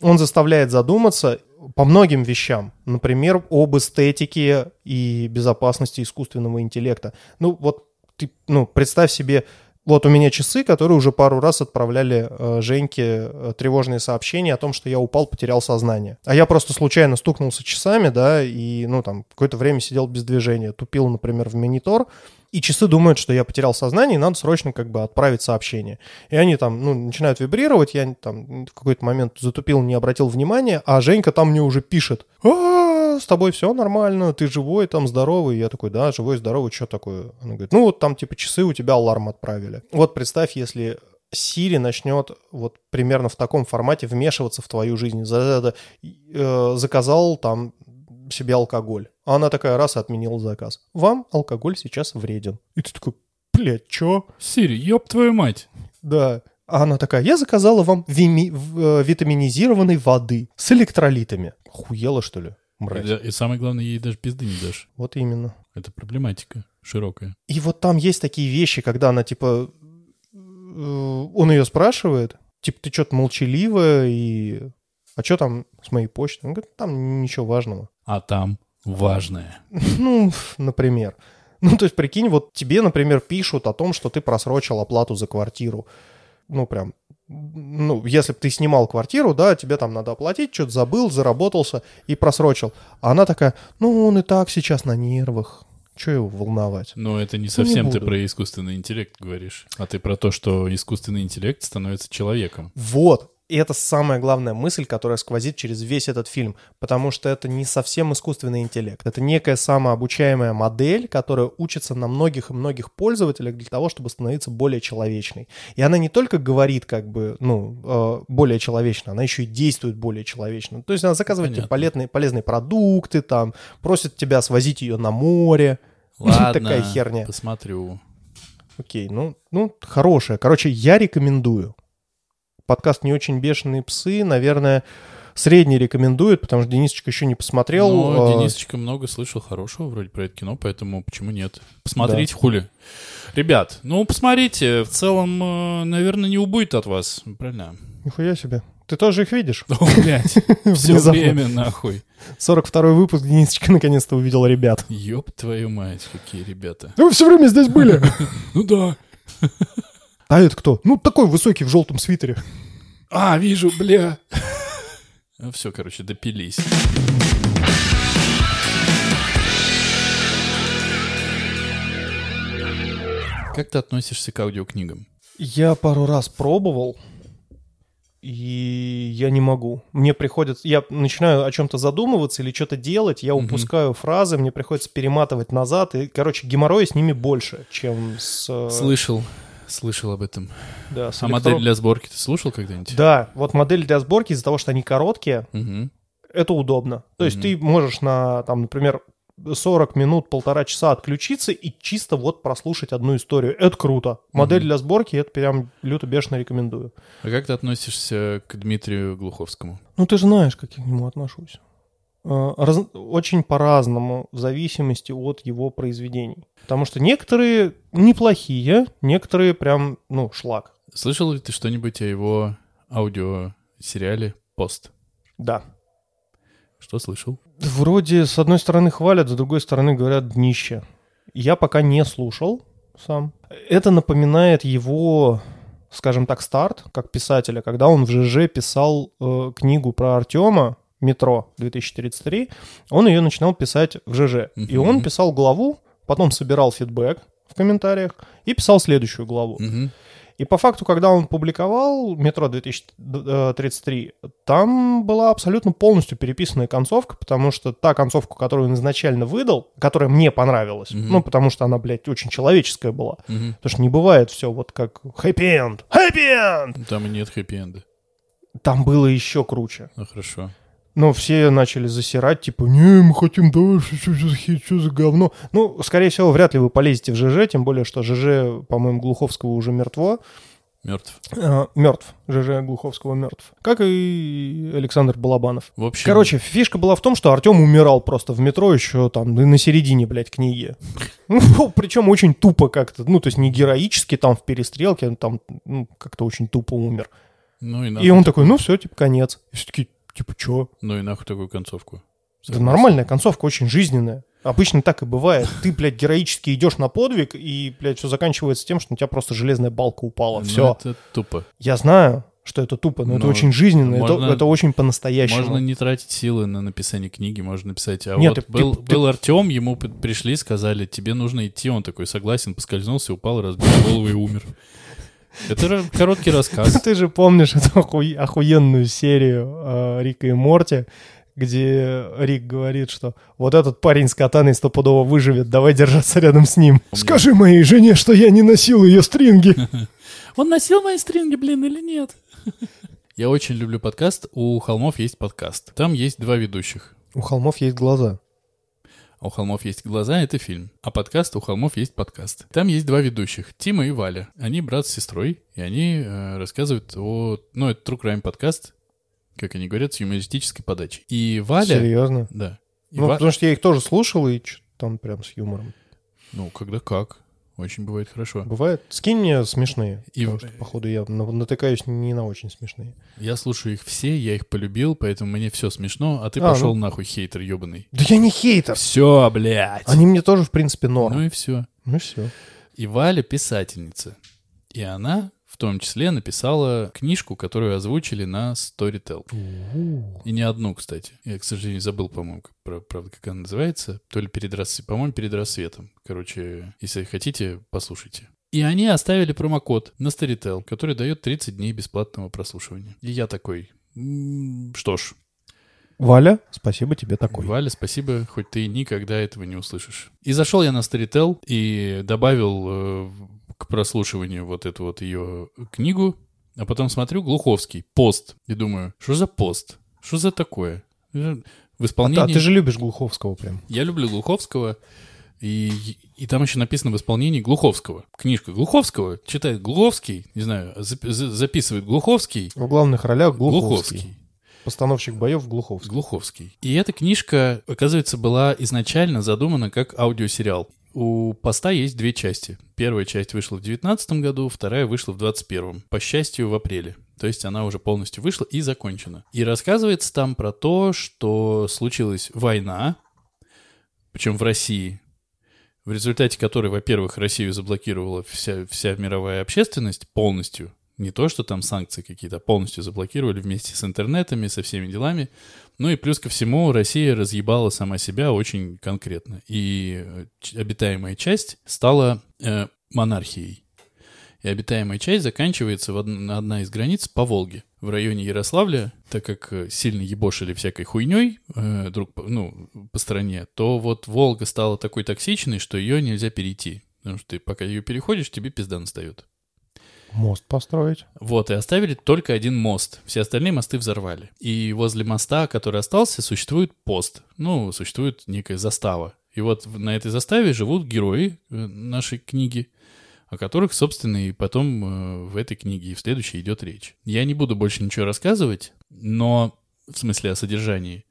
Он заставляет задуматься по многим вещам. Например, об эстетике и безопасности искусственного интеллекта. Ну, вот ты, ну, представь себе, вот у меня часы, которые уже пару раз отправляли э, Женьке э, тревожные сообщения о том, что я упал, потерял сознание. А я просто случайно стукнулся часами, да, и, ну, там, какое-то время сидел без движения, тупил, например, в монитор, и часы думают, что я потерял сознание, и надо срочно как бы отправить сообщение. И они там, ну, начинают вибрировать, я там в какой-то момент затупил, не обратил внимания, а Женька там мне уже пишет, а, с тобой все нормально, ты живой, там, здоровый. Я такой, да, живой, здоровый, что такое? Она говорит, ну, вот там, типа, часы у тебя аларм отправили. Вот представь, если Сири начнет вот примерно в таком формате вмешиваться в твою жизнь. За- за- э, Заказал там себе алкоголь. А она такая раз и отменила заказ. Вам алкоголь сейчас вреден. И ты такой, блядь, чё? Сири, ёб твою мать. Да. А она такая, я заказала вам вими- э, витаминизированной воды с электролитами. Охуела, что ли? И, Мразь. да- и самое главное, ей даже пизды не дашь. Вот именно. Это проблематика широкая. И вот там есть такие вещи, когда она, типа, э, он ее спрашивает, типа, ты что-то молчаливая, и... А что там с моей почтой? Он говорит, там ничего важного. А там важное. Ну, например. Ну, то есть, прикинь, вот тебе, например, пишут о том, что ты просрочил оплату за квартиру. Ну, прям, ну, если бы ты снимал квартиру, да, тебе там надо оплатить, что-то забыл, заработался и просрочил. А она такая, ну, он и так сейчас на нервах. Че его волновать? Но это не совсем ты буду. про искусственный интеллект говоришь, а ты про то, что искусственный интеллект становится человеком. Вот. И это самая главная мысль, которая сквозит через весь этот фильм, потому что это не совсем искусственный интеллект. Это некая самообучаемая модель, которая учится на многих и многих пользователях для того, чтобы становиться более человечной. И она не только говорит как бы, ну, э, более человечно, она еще и действует более человечно. То есть она заказывает тебе полезные, полезные продукты, там, просит тебя свозить ее на море. Ладно, Такая херня. посмотрю. Окей, ну, ну, хорошая. Короче, я рекомендую. Подкаст «Не очень бешеные псы», наверное, средний рекомендует, потому что Денисочка еще не посмотрел. Но А, Денисочка много слышал хорошего вроде про это кино, поэтому почему нет? Посмотрите, хули. Ребят, ну посмотрите, в целом, э, наверное, не убудет от вас, правильно? Нихуя себе. Ты тоже их видишь? О, блядь, все время нахуй. 42-й выпуск Денисочка наконец-то увидел ребят. Ёб твою мать, какие ребята. Вы все время здесь были. Ну да. А это кто? Ну, такой высокий в желтом свитере. А, вижу, бля. Все, короче, допились. Как ты относишься к аудиокнигам? Я пару раз пробовал, и я не могу. Мне приходится... Я начинаю о чем-то задумываться или что-то делать, я упускаю фразы, мне приходится перематывать назад, и, короче, геморроя с ними больше, чем с... э, Слышал, слышал об этом. да, А электро- модель для сборки ты слушал когда-нибудь? Да, вот модель для сборки из-за того, что они короткие, Мгм. это удобно. То есть ты можешь на, там, например, 40 минут, полтора часа отключиться и чисто вот прослушать одну историю. Это круто. Модель Мгм. для сборки, это прям люто бешено рекомендую. А как ты относишься к Дмитрию Глуховскому? Ну, ты же знаешь, как я к нему отношусь. Э, раз- очень по-разному, в зависимости от его произведений. Потому что некоторые неплохие, некоторые прям, ну, шлак. Слышал ли ты что-нибудь о его аудиосериале «Пост»? Да. Что слышал? Вроде с одной стороны хвалят, с другой стороны говорят днище. Я пока не слушал сам. Это напоминает его, скажем так, старт как писателя, когда он в ЖЖ писал э, книгу про Артема «Метро 2033». Он ее начинал писать в ЖЖ. И Мгм. он писал главу, потом собирал фидбэк в комментариях и писал следующую главу. Мгм. И по факту, когда он публиковал «Метро 2033», там была абсолютно полностью переписанная концовка, потому что та концовка, которую он изначально выдал, которая мне понравилась, Мгм. ну, потому что она, блядь, очень человеческая была. Мгм. Потому что не бывает все вот как хэппи-энд. Хэппи-энд! Там и нет хэппи-энда. Там было еще круче. Ну, хорошо. Но все начали засирать, типа, не, мы хотим дальше, что, за хит, что за говно. Ну, скорее всего, вряд ли вы полезете в ЖЖ, тем более, что ЖЖ, по-моему, Глуховского уже мертво. Мертв. мертв. ЖЖ Глуховского мертв. Как и Александр Балабанов. В общем, Короче, фишка была в том, что Артем умирал просто в метро еще там на середине, блядь, книги. Ну, причем очень тупо как-то. Ну, то есть не героически там в перестрелке, он там ну, как-то очень тупо умер. ну и И он такой, ну все, типа, конец. И все таки типа, чё? ну и нахуй такую концовку. Да нормальная концовка, очень жизненная. Обычно так и бывает. Ты, блядь, героически идешь на подвиг, и, блядь, все заканчивается тем, что у тебя просто железная балка упала. Ну, Все. это тупо. Я знаю, что это тупо, но это Но очень жизненно, это- можно- это, очень по-настоящему. Можно не тратить силы на написание книги, можно написать. А Нет, вот ты- был, ты- был Артем, ему пришли, сказали, тебе нужно идти. Он такой, согласен, поскользнулся, упал, разбил голову и умер. Это ра- короткий рассказ. Ты же помнишь эту охуенную серию э, Рика и Морти, где Рик говорит, что вот этот парень с катаной стопудово выживет, давай держаться рядом с ним. Скажи моей жене, что я не носил ее стринги. Он носил мои стринги, блин, или нет? Я очень люблю подкаст. У холмов есть подкаст. Там есть два ведущих. У холмов есть глаза. У холмов есть глаза, это фильм. А подкаст у холмов есть подкаст. Там есть два ведущих, Тима и Валя. Они брат с сестрой, и они э, рассказывают о... Ну, это True Crime подкаст, как они говорят, с юмористической подачей. И Валя... Серьезно? Да. И Ну, Ва- потому что я их тоже слушал, и там прям с юмором. Ну, когда как. Очень бывает хорошо. Бывает. Скинь мне смешные. И- потому что, походу, я на- натыкаюсь не на очень смешные. Я слушаю их все, я их полюбил, поэтому мне все смешно, а ты А, пошел ну. нахуй, хейтер ебаный. Да я не хейтер. Все, блядь. Они мне тоже, в принципе, норм. Ну и все. Ну все. И Валя писательница. И она том числе написала книжку, которую озвучили на Storytel. И не одну, кстати. Я, к сожалению, забыл, по-моему, как- про- правда, как она называется. То ли перед рассветом. По-моему, перед рассветом. Короче, если хотите, послушайте. И они оставили промокод на Storytel, который дает 30 дней бесплатного прослушивания. И я такой, «М, что ж, Валя, спасибо тебе такой. Валя, спасибо, хоть ты никогда этого не услышишь. И зашел я на Storytel и добавил э, к прослушиванию вот эту вот ее книгу, а потом смотрю Глуховский, пост, и думаю, что за пост? Что за такое? В А, исполнении... ты- а ты же любишь Глуховского прям. Я люблю Глуховского, и, и там еще написано в исполнении Глуховского. Книжка Глуховского читает Глуховский, не знаю, зап- за- записывает Глуховский, В главных ролях Глуховский. Глуховский. Постановщик боев Глуховский. Глуховский. И эта книжка, оказывается, была изначально задумана как аудиосериал. У поста есть две части. Первая часть вышла в 2019 году, вторая вышла в 2021. По счастью, в апреле. То есть она уже полностью вышла и закончена. И рассказывается там про то, что случилась война, причем в России, в результате которой, во-первых, Россию заблокировала вся, вся мировая общественность полностью. Не то, что там санкции какие-то, полностью заблокировали вместе с интернетами, со всеми делами. Ну и плюс ко всему, Россия разъебала сама себя очень конкретно. И э, обитаемая часть стала э, монархией. И обитаемая часть заканчивается в од- на одна из границ по Волге. В районе Ярославля, так как э, сильно ебошили всякой хуйней э, друг, ну, по стране, то вот Волга стала такой токсичной, что ее нельзя перейти. Потому что ты пока ее переходишь, тебе пизда настает. Мост построить. Вот, и оставили только один мост. Все остальные мосты взорвали. И возле моста, который остался, существует пост. Ну, существует некая застава. И вот на этой заставе живут герои э, нашей книги, о которых, собственно, и потом э, в этой книге и в следующей идет речь. Я не буду больше ничего рассказывать, но в смысле о содержании.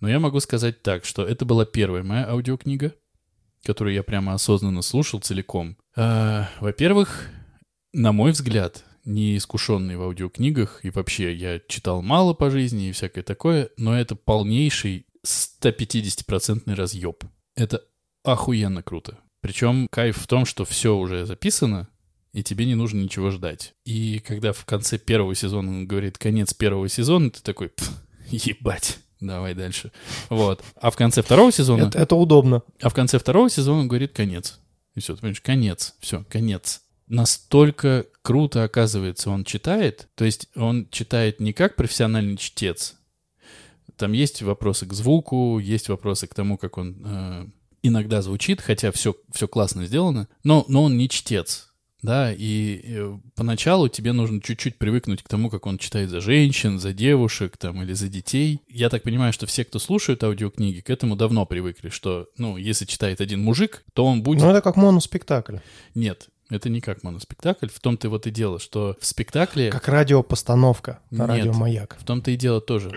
Но я могу сказать так, что это была первая моя аудиокнига, которую я прямо осознанно слушал целиком. А, Во-первых, на мой взгляд, не искушенный в аудиокнигах, и вообще я читал мало по жизни и всякое такое, но это полнейший 150% разъеб. Это охуенно круто. Причем кайф в том, что все уже записано, и тебе не нужно ничего ждать. И когда в конце первого сезона он говорит конец первого сезона, ты такой, «Пф, ебать, давай дальше. Вот. А в конце второго сезона... Это, это удобно. А в конце второго сезона он говорит конец. И все, ты понимаешь, конец, все, конец. Настолько круто, оказывается, он читает. То есть он читает не как профессиональный чтец. Там есть вопросы к звуку, есть вопросы к тому, как он э, иногда звучит, хотя все, все классно сделано, но, но он не чтец. Да, и э, поначалу тебе нужно чуть-чуть привыкнуть к тому, как он читает за женщин, за девушек там или за детей. Я так понимаю, что все, кто слушают аудиокниги, к этому давно привыкли, что, ну, если читает один мужик, то он будет... Ну, это как моноспектакль. Нет, это не как моноспектакль. В том-то вот и дело, что в спектакле... Как радиопостановка на Нет. радио «Маяк». В том-то и дело тоже.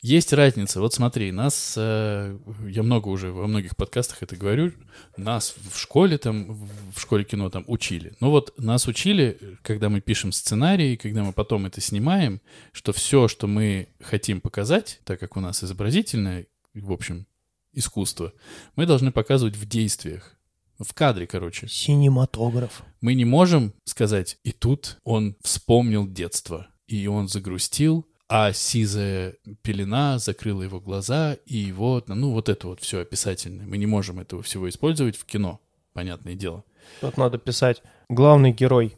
Есть разница. Вот смотри, нас, э, я много уже во многих подкастах это говорю, нас в школе там, в школе кино там учили. Ну вот нас учили, когда мы пишем сценарий, когда мы потом это снимаем, что все, что мы хотим показать, так как у нас изобразительное, в общем, искусство, мы должны показывать в действиях. В кадре, короче. Синематограф. Мы не можем сказать, и тут он вспомнил детство, и он загрустил, а сизая пелена закрыла его глаза, и вот, ну, вот это вот все описательное. Мы не можем этого всего использовать в кино, понятное дело. Тут надо писать. Главный герой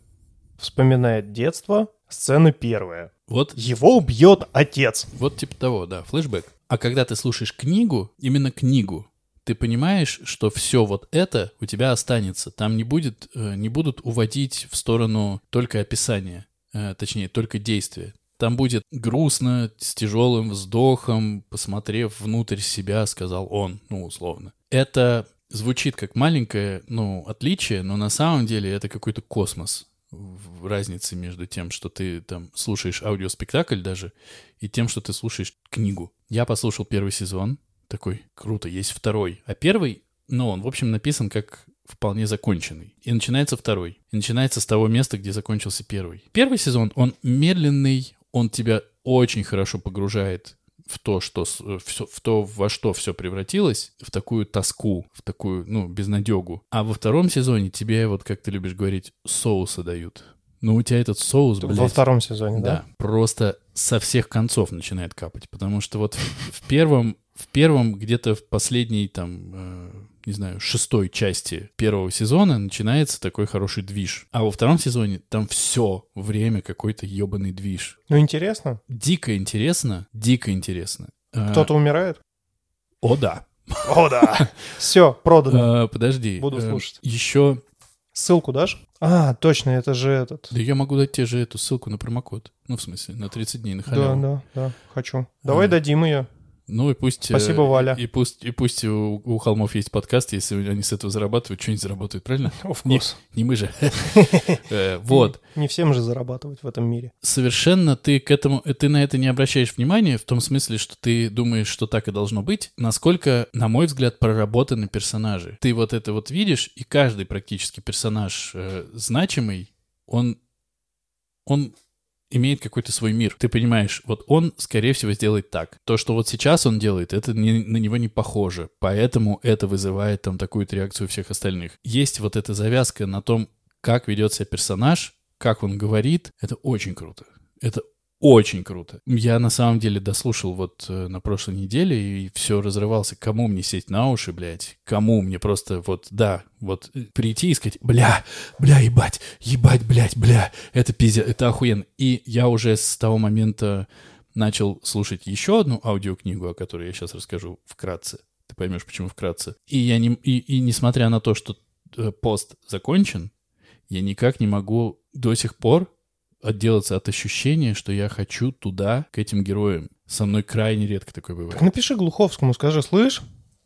вспоминает детство, сцена первая. Вот, Его убьет отец. вот типа того, да, флешбэк. А когда ты слушаешь книгу, именно книгу, ты понимаешь, что все вот это у тебя останется. Там не будет, э, не будут уводить в сторону только описания, э, точнее, только действия. Там будет грустно, с тяжелым вздохом, посмотрев внутрь себя, сказал он, ну, условно. Это звучит как маленькое, ну, отличие, но на самом деле это какой-то космос в разнице между тем, что ты там слушаешь аудиоспектакль даже, и тем, что ты слушаешь книгу. Я послушал первый сезон, такой, круто, есть второй. А первый, ну, он, в общем, написан как вполне законченный. И начинается второй. И начинается с того места, где закончился первый. Первый сезон, он медленный, он тебя очень хорошо погружает в то, что э, в то, во что все превратилось, в такую тоску, в такую, ну, безнадегу. А во втором сезоне тебе, вот как ты любишь говорить, соуса дают. Ну, у тебя этот соус, блядь, Во втором сезоне, да? да, просто со всех концов начинает капать, потому что вот в первом, в первом где-то в последней там, э, не знаю, шестой части первого сезона начинается такой хороший движ, а во втором сезоне там все время какой-то ебаный движ. Ну, интересно. Дико интересно, дико интересно. Э, Кто-то умирает? О да. О, да. Все, продано. Э, подожди. Буду э, слушать. Еще, Ссылку дашь? А, точно, это же этот. да я могу дать тебе же эту ссылку на промокод. Ну, в смысле, на 30 дней на Да, халяву. да, да, хочу. Давай А. дадим ее. Ну и пусть... э, Спасибо, Валя. И, пусть, и пусть у, у холмов есть подкаст, если они с этого зарабатывают, что-нибудь заработают, правильно? Of Не, не мы же. Э, Вот. Не всем же зарабатывать в этом мире. Совершенно ты к этому... Ты на это не обращаешь внимания, в том смысле, что ты думаешь, что так и должно быть. Насколько, на мой взгляд, проработаны персонажи. Ты вот это вот видишь, и каждый практически персонаж э, значимый, он... Он имеет какой-то свой мир. Ты понимаешь, вот он, скорее всего, сделает так. То, что вот сейчас он делает, это не- на него не похоже. Поэтому это вызывает там такую-то реакцию всех остальных. Есть вот эта завязка на том, как ведет себя персонаж, как он говорит. Это очень круто. Это очень круто. Я на самом деле дослушал вот э, на прошлой неделе и все разрывался. Кому мне сесть на уши, блядь? Кому мне просто вот, да, вот э, прийти и сказать, бля, бля, ебать, ебать, блядь, бля, это пиздец, это охуенно. И я уже с того момента начал слушать еще одну аудиокнигу, о которой я сейчас расскажу вкратце. Ты поймешь, почему вкратце. И я не, и, и несмотря на то, что э, пост закончен, я никак не могу до сих пор отделаться от ощущения, что я хочу туда, к этим героям. Со мной крайне редко такое Так бывает. напиши Глуховскому, скажи, слышь,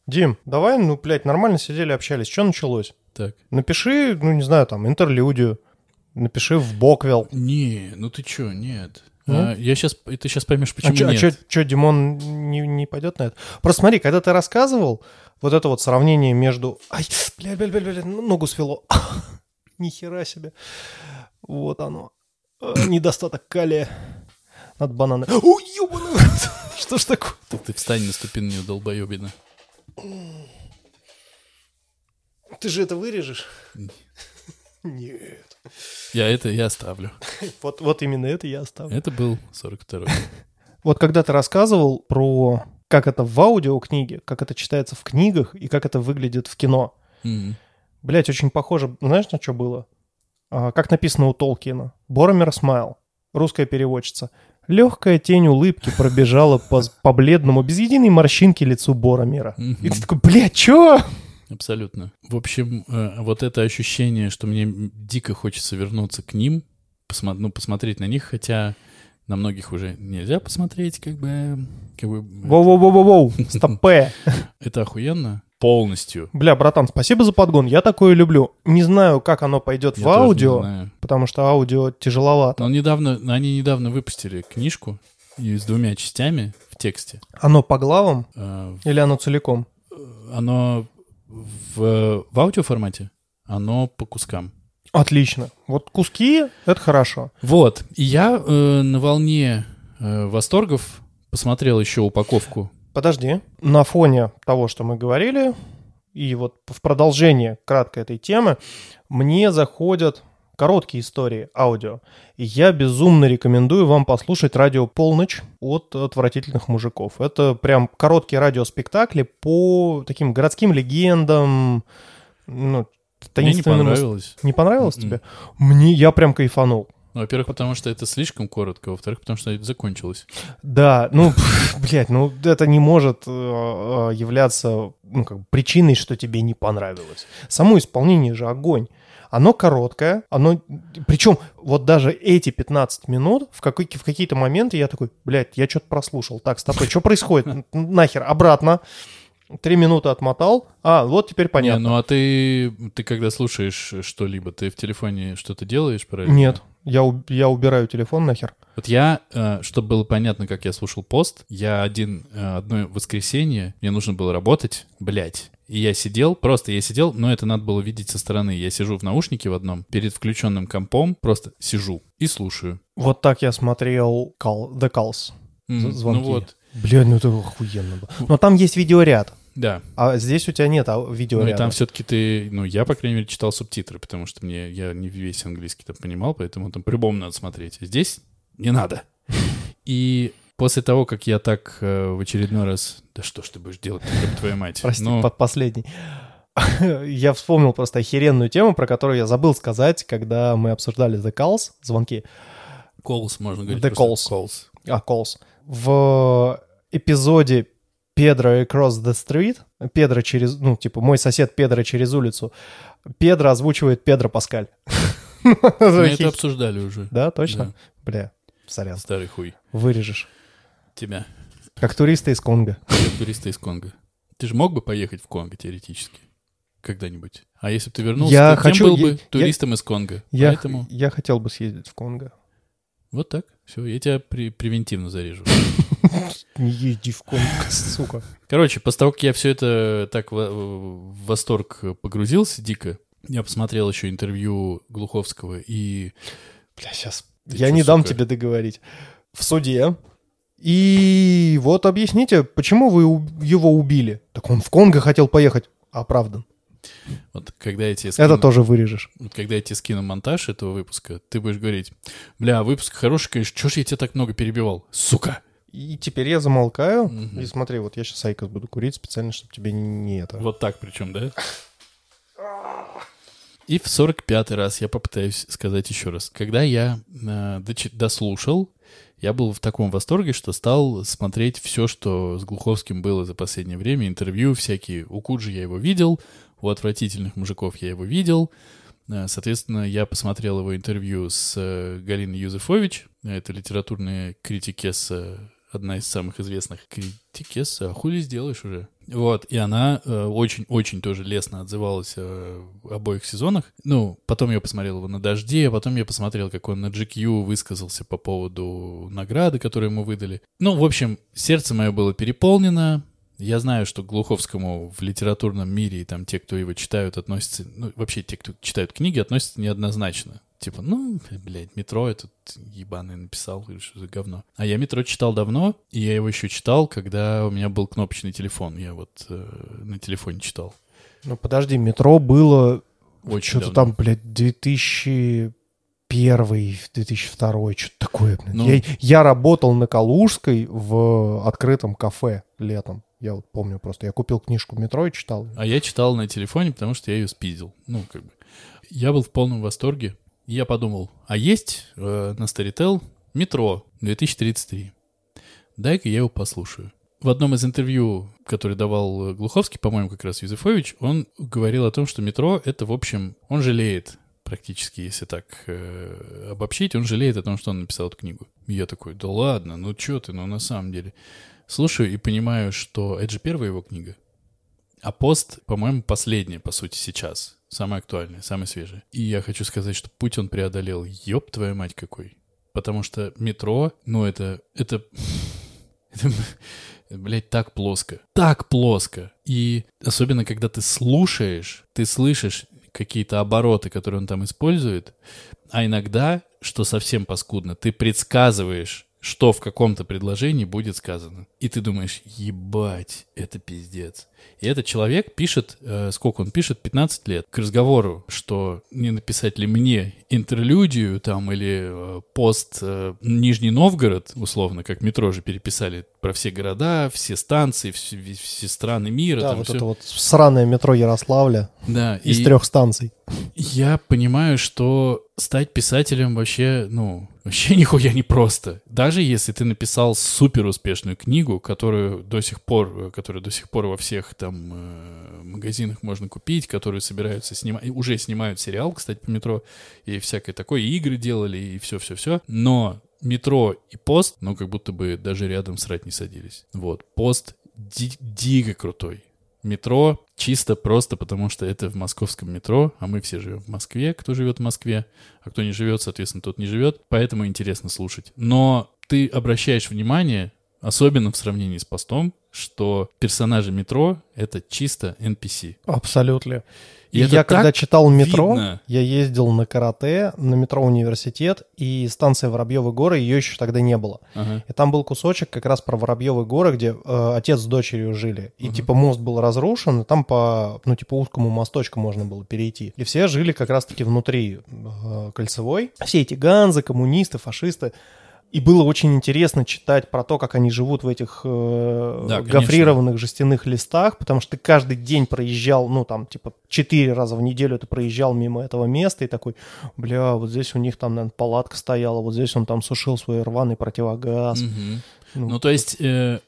Дим, давай, ну, блядь, нормально сидели, общались. Что началось? Так. Напиши, ну, не знаю, там, интерлюдию. Напиши в Боквел. Не, ну ты чё, нет. Ну? А, я сейчас, ты сейчас поймешь, почему а нет. что, Димон не, не пойдет на это? Просто смотри, когда ты рассказывал, вот это вот сравнение между... Ай, бля, бля, бля, бля, бля, ногу свело. Ни хера себе. Вот оно. Э, Недостаток калия. Надо бананы. О, ёбаный. Что ж такое? Ты, ты встань, наступи на нее, долбоебина. Ты же это вырежешь? Нет. Я это я оставлю. Вот, вот именно это я оставлю. Это был 42-й. Вот когда ты рассказывал про как это в аудиокниге, как это читается в книгах и как это выглядит в кино. Блять, очень похоже. Знаешь, на что было? А, как написано у Толкина. Боромер Смайл, русская переводчица. Легкая тень улыбки пробежала по, по бледному, без единой морщинки лицу Боромера. И ты такой, блядь, чё? Абсолютно. В общем, э, вот это ощущение, что мне дико хочется вернуться к ним, посмо- ну, посмотреть на них, хотя на многих уже нельзя посмотреть, как бы... Как бы Воу-воу-воу-воу, стопэ. это охуенно. Полностью. Бля, братан, спасибо за подгон. Я такое люблю. Не знаю, как оно пойдет Я в аудио, потому что аудио тяжеловато. Но недавно, они недавно выпустили книжку и с двумя частями в тексте. Оно по главам Э, или оно целиком? Оно в, в аудиоформате, оно по кускам. Отлично. Вот куски — это хорошо. Вот. И я э, на волне э, восторгов посмотрел еще упаковку Подожди. На фоне того, что мы говорили, и вот в продолжение кратко этой темы, мне заходят короткие истории аудио. И я безумно рекомендую вам послушать радио «Полночь» от отвратительных мужиков. Это прям короткие радиоспектакли по таким городским легендам, ну, Мне не таинственным... понравилось. Не понравилось Мгм. тебе? Мне, я прям кайфанул. Ну, во-первых, потому что это слишком коротко, во-вторых, потому что это закончилось. Да, ну, блядь, ну это не может э, э, являться ну, как причиной, что тебе не понравилось. Само исполнение же огонь. Оно короткое, оно... Причем вот даже эти 15 минут, в, какой, в какие-то моменты я такой, блядь, я что-то прослушал. Так, стоп, что происходит? Нахер, обратно. Три минуты отмотал. А, вот теперь понятно. Не, ну а ты, ты когда слушаешь что-либо, ты в телефоне что-то делаешь параллельно? Нет, я, я убираю телефон нахер. Вот я, э, чтобы было понятно, как я слушал пост, я один, э, одно воскресенье, мне нужно было работать, блядь. И я сидел, просто я сидел, но это надо было видеть со стороны. Я сижу в наушнике в одном, перед включенным компом, просто сижу и слушаю. Вот так я смотрел call, The Calls. З- звонки. Ну вот, Блядь, ну это охуенно было. Но там есть видеоряд. да. А здесь у тебя нет а, Ну и видеоряда. там все-таки ты, ну я, по крайней мере, читал субтитры, потому что мне, я не весь английский там понимал, поэтому там по-любому надо смотреть. А здесь не надо. И после того, как я так э, в очередной раз... Да что ж ты будешь делать, ёб твою мать? Прости, Ну, по- последний. Я вспомнил просто охеренную тему, про которую я забыл сказать, когда мы обсуждали The Calls, звонки. calls, можно говорить. The просто calls. А, Calls. В эпизоде Педро Across the Street, Педро через, ну, типа, мой сосед Педро через улицу, Педро озвучивает Педро Паскаль. Мы это обсуждали уже. Да, точно? Бля, сорян, Старый хуй. вырежешь. Тебя. Как туристы из Конго. Как туриста из Конго. Ты же мог бы поехать в Конго теоретически? Когда-нибудь. А если бы ты вернулся, Я то кем хочу- был я- бы я- туристом из Конго. Я, Поэтому я хотел бы съездить в Конго. Вот так. Все, я тебя при- превентивно зарежу. Не езди в Конго, сука. Короче, после того, как я все это так в, в восторг погрузился дико, я посмотрел еще интервью Глуховского и... Бля, сейчас. Ты Я чё, не дам тебе договорить. В суде. И вот объясните, почему вы его убили? Так он в Конго хотел поехать. Оправдан. Вот когда я тебе скину, Это тоже вырежешь. вот когда я тебе скину монтаж этого выпуска, ты будешь говорить, бля, выпуск хороший, конечно, чё ж я тебя так много перебивал? Сука! И теперь я замолкаю. Мгм. И смотри, вот я сейчас IQOS буду курить специально, чтобы тебе не это. Вот так причем, да? И в 45-й раз я попытаюсь сказать еще раз. Когда я э, дослушал, я был в таком восторге, что стал смотреть все, что с Глуховским было за последнее время. Интервью всякие. У Куджи я его видел, у отвратительных мужиков я его видел. Э, Соответственно, я посмотрел его интервью с э, Галиной Юзефович. Это литературная критикесса, одна из самых известных критикесса. А хули сделаешь уже? Вот, и она э, очень-очень тоже лестно отзывалась о обоих сезонах. Ну, потом я посмотрел его на «Дожде», а потом я посмотрел, как он на GQ высказался по поводу награды, которую ему выдали. Ну, в общем, сердце мое было переполнено. Я знаю, что к Глуховскому в литературном мире и там те, кто его читают, относятся... Ну, вообще те, кто читают книги, относятся неоднозначно. Типа, ну, блядь, метро этот ебаный написал, или что за говно. А я метро читал давно, и я его еще читал, когда у меня был кнопочный телефон. Я вот э, на телефоне читал. Ну подожди, метро было Очень что-то там, блядь, 2001, 2002, что-то такое. Ну. Я, я работал на Калужской в открытом кафе летом. Я вот помню просто. Я купил книжку метро и читал. А я читал на телефоне, потому что я ее спиздил. Ну, как бы. Я был в полном восторге. Я подумал, а есть э, на Storytel метро 2033. Дай-ка я его послушаю. В одном из интервью, который давал э, Глуховский, по-моему, как раз Юзефович, он говорил о том, что метро — это, в общем, он жалеет практически, если так э, обобщить, он жалеет о том, что он написал эту книгу. Я такой, да ладно, ну чё ты, ну на самом деле. Слушаю и понимаю, что это же первая его книга. А пост, по-моему, последний, по сути, сейчас. Самый актуальный, самый свежий. И я хочу сказать, что путь он преодолел. Ёб твою мать какой. Потому что метро, ну это... Это... это блядь, так плоско. Так плоско. И особенно, когда ты слушаешь, ты слышишь какие-то обороты, которые он там использует, а иногда, что совсем паскудно, ты предсказываешь, что в каком-то предложении будет сказано. И ты думаешь, ебать, это пиздец. И этот человек пишет, э, сколько он пишет, 15 лет, к разговору, что не написать ли мне интерлюдию там или э, пост э, Нижний Новгород, условно, как метро же переписали про все города, все станции, все, все страны мира. Да, вот всё. это вот сраное метро Ярославля Да, из и- трех станций. я понимаю, что стать писателем вообще, ну, вообще нихуя не просто. Даже если ты написал супер успешную книгу, которую до сих пор, э, которую до сих пор во всех там э, магазинах можно купить, которую собираются снимать, уже снимают сериал, кстати, по метро, и всякое такое, и игры делали, и все-все-все. Но метро и пост, ну, как будто бы даже рядом срать не садились. Вот, пост ди- дико крутой. Метро чисто просто потому, что это в московском метро, а мы все живем в Москве, кто живет в Москве, а кто не живет, соответственно, тот не живет, поэтому интересно слушать. Но ты обращаешь внимание, особенно в сравнении с постом, что персонажи метро — это чисто NPC. Абсолютно. И я когда читал метро, видно. я ездил на карате, на метро университет, и станция Воробьевы горы, ее еще тогда не было. Ага. И там был кусочек как раз про Воробьевы горы, где э, отец с дочерью жили. И Мгм. типа мост был разрушен, и там по, ну типа узкому мосточку можно было перейти. И все жили как раз-таки внутри э, кольцевой. Все эти ганзы, коммунисты, фашисты. И было очень интересно читать про то, как они живут в этих э, Да, конечно. гофрированных жестяных листах, потому что ты каждый день проезжал, ну там типа четыре раза в неделю ты проезжал мимо этого места и такой, бля, вот здесь у них там, наверное, палатка стояла, вот здесь он там сушил свой рваный противогаз. Мгм. Ну, Ну, то есть, э,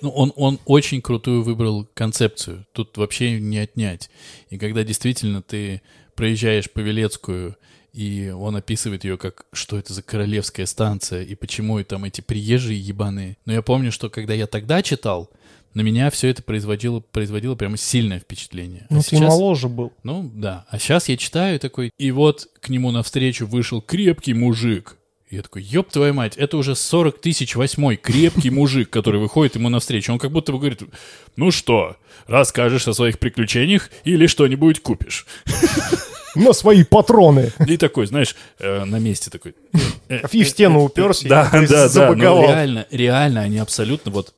ну, он, он очень крутую выбрал концепцию. Тут вообще не отнять. И когда действительно ты проезжаешь по Велецкую, и он описывает ее как, что это за королевская станция, и почему и там эти приезжие ебаные. Но я помню, что когда я тогда читал, на меня все это производило, производило прямо сильное впечатление. А Ну, ты сейчас- моложе был. ну, да. А сейчас я читаю такой, и вот к нему навстречу вышел крепкий мужик. И я такой, ёб твою мать, это уже 40 тысяч восьмой крепкий мужик, который выходит ему навстречу. Он как будто бы говорит, ну что, расскажешь о своих приключениях или что-нибудь купишь? На свои патроны. И такой, знаешь, э, на месте такой. э, И в стену уперся, Да, да, да. Ну, реально, реально, они абсолютно вот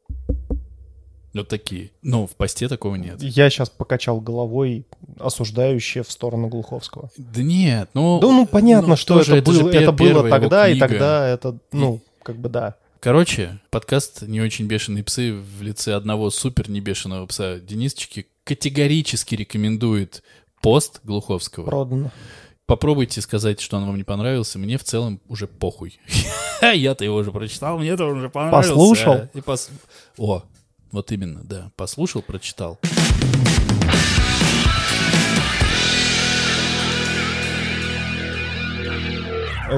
вот такие. Но в посте такого нет. Я сейчас покачал головой, осуждающе в сторону Глуховского. Да нет, ну... Да, ну понятно, ну, что это, же было, это было тогда, и тогда это, ну, как бы да. Короче, подкаст «Не очень бешеные псы» в лице одного супер небешеного пса Денисочки категорически рекомендует пост Глуховского. Продано. Попробуйте сказать, что он вам не понравился. Мне в целом уже похуй. Я-то его уже прочитал, мне это уже понравился. Послушал? И пос- О, вот именно, да. Послушал, прочитал.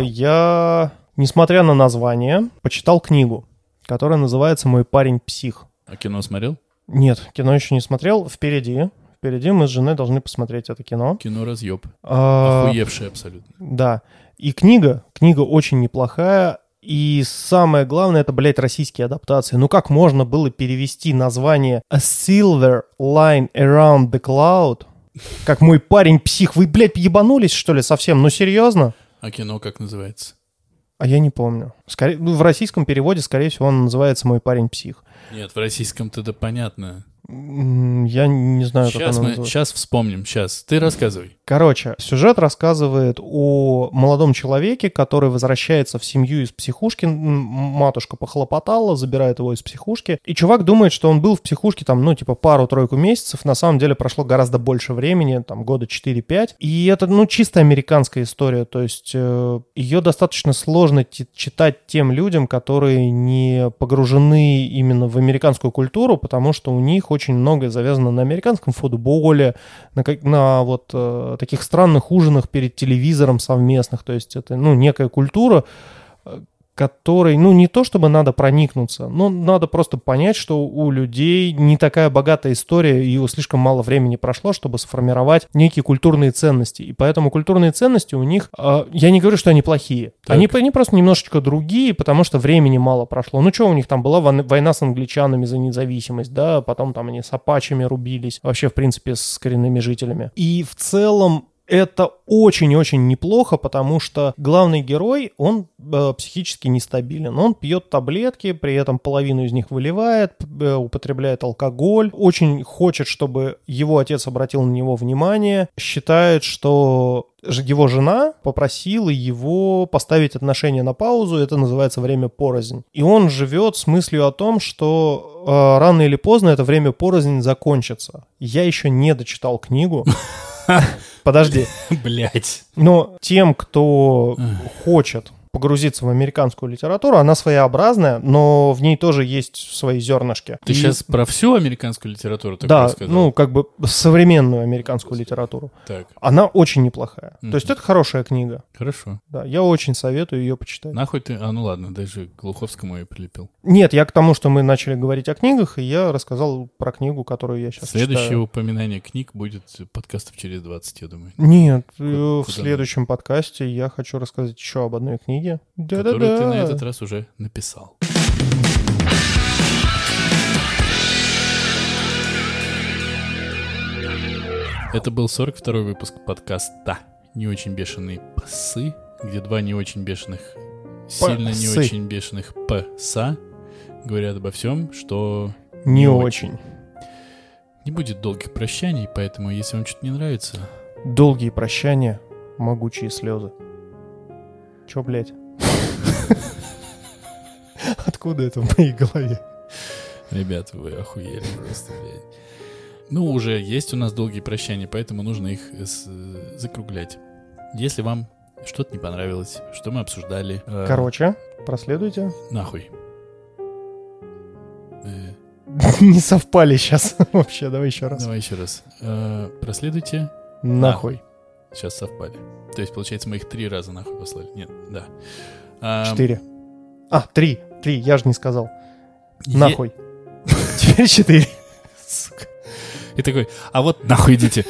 Я, несмотря на название, почитал книгу, которая называется «Мой парень псих». А кино смотрел? Нет, кино еще не смотрел. Впереди. Впереди мы с женой должны посмотреть это кино. Кино разъеб. А, Охуевший абсолютно. Да. И книга, книга очень неплохая. И самое главное, это, блядь, российские адаптации. Ну как можно было перевести название A Silver Line Around the Cloud? Как мой парень псих. Вы, блядь, ебанулись, что ли, совсем? Ну серьезно? А кино как называется? А я не помню. Скорее, ну, в российском переводе, скорее всего, он называется «Мой парень псих». Нет, в российском-то да понятно. Я не знаю, как Сейчас оно мы, называется. сейчас вспомним, сейчас. Ты рассказывай. Короче, сюжет рассказывает о молодом человеке, который возвращается в семью из психушки. Матушка похлопотала, забирает его из психушки. И чувак думает, что он был в психушке там, ну, типа пару-тройку месяцев. На самом деле прошло гораздо больше времени, там, года 4-5. И это, ну, чисто американская история. То есть э, ее достаточно сложно читать тем людям, которые не погружены именно в американскую культуру, потому что у них очень многое завязано на американском футболе, на, на вот э, таких странных ужинах перед телевизором совместных. То есть это, ну, некая культура, э, которой, ну, не то чтобы надо проникнуться, но надо просто понять, что у людей не такая богатая история, и у слишком мало времени прошло, чтобы сформировать некие культурные ценности. И поэтому культурные ценности у них, э, я не говорю, что они плохие, Так. они, они просто немножечко другие, потому что времени мало прошло. Ну, что у них там была война с англичанами за независимость, да, потом там они с апачами рубились, вообще, в принципе, с коренными жителями. И в целом это очень-очень неплохо, потому что главный герой, он э, психически нестабилен. Он пьет таблетки, при этом половину из них выливает, э, употребляет алкоголь, очень хочет, чтобы его отец обратил на него внимание, считает, что его жена попросила его поставить отношения на паузу, это называется время порознь. И он живет с мыслью о том, что э, рано или поздно это время порознь закончится. Я еще не дочитал книгу. Подожди. Блять. Но тем, кто хочет погрузиться в американскую литературу, она своеобразная, но в ней тоже есть свои зернышки. Ты И- сейчас про всю американскую литературу такое Да, сказал? ну, как бы современную американскую литературу. Так, Она очень неплохая. Мгм. То есть это хорошая книга. хорошо. Да, я очень советую ее почитать. Нахуй ты... А, ну ладно, даже к Глуховскому я прилепил. Нет, я к тому, что мы начали говорить о книгах, и я рассказал про книгу, которую я сейчас Следующее читаю. упоминание книг будет подкастов через 20, я думаю. Нет, э, Ку- в куда следующем подкасте я хочу рассказать еще об одной книге. Которую Да-да-да. ты на этот раз уже написал. Это был 42-й выпуск подкаста «Не очень бешеные псы», где два не очень бешеных, сильно не очень бешеных пса говорят обо всем, что Не Не очень. не будет долгих прощаний, поэтому если вам что-то не нравится, Долгие прощания, могучие слезы. Чё, блядь? Откуда это в моей голове? Ребята, вы охуели просто, блядь. Ну, уже есть у нас долгие прощания, поэтому нужно их э, э, закруглять. Если вам что-то не понравилось, что мы обсуждали... э, Короче, проследуйте. Нахуй. Не совпали сейчас. Вообще, давай еще раз. давай еще раз. Проследуйте. Нахуй. Сейчас совпали. То есть, получается, мы их три раза нахуй послали. Нет, да. А, Четыре. А, три. Три, я же не сказал. е- Нахуй. Теперь четыре. Сука. И такой, а вот нахуй идите.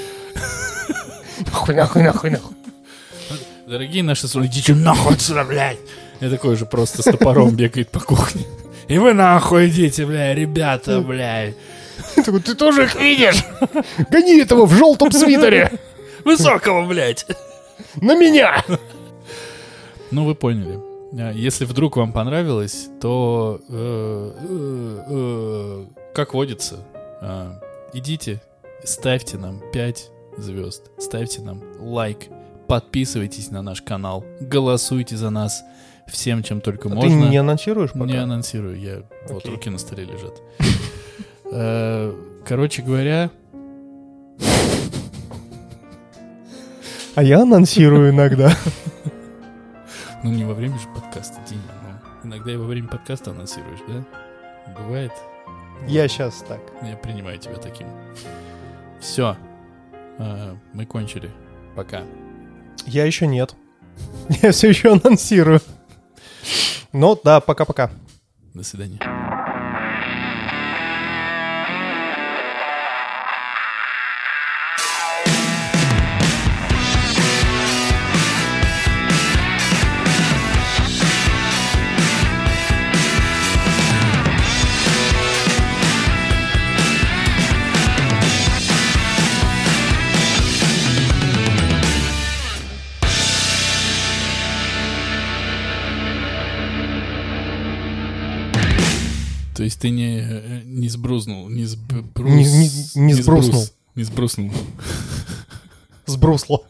Нахуй, нахуй, нахуй, нахуй. Дорогие наши слушатели, идите нахуй отсюда, блядь. Я такой же просто с топором бегает по кухне. И вы нахуй идите, бля, ребята, блядь. Такой, Ты тоже их видишь? Гони этого в желтом свитере. Высокого, блядь. На меня. Ну, вы поняли. А, Если вдруг вам понравилось, то, э, э, э, как водится, а, идите, ставьте нам 5 звезд, ставьте нам лайк, подписывайтесь на наш канал, голосуйте за нас всем, чем только А Ты можно. не анонсируешь Не пока? анонсирую, я вот Окей. руки на столе лежат. Короче говоря, А я анонсирую иногда. ну не во время же подкаста, Дима, ну, иногда и во время подкаста анонсируешь, да? Бывает. Я сейчас так. Я принимаю тебя таким. Все. Мы кончили. Пока. Я еще нет. Я все еще анонсирую. Ну да, пока-пока. До свидания. Есть ты не, э, не сбрузнул, не сбрус... Не- не- не сбруснул. сбрус- Не сбруснул. Сбрусло.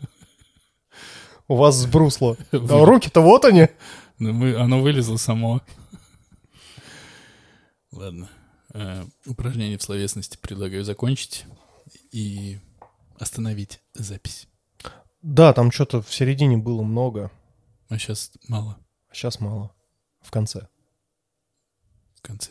У вас сбрусло. А руки-то вот они. Ну, мы- оно вылезло само. Ладно. Э, упражнение в словесности предлагаю закончить и остановить запись. Да, там что-то в середине было много, А сейчас мало а сейчас мало. В конце. в конце.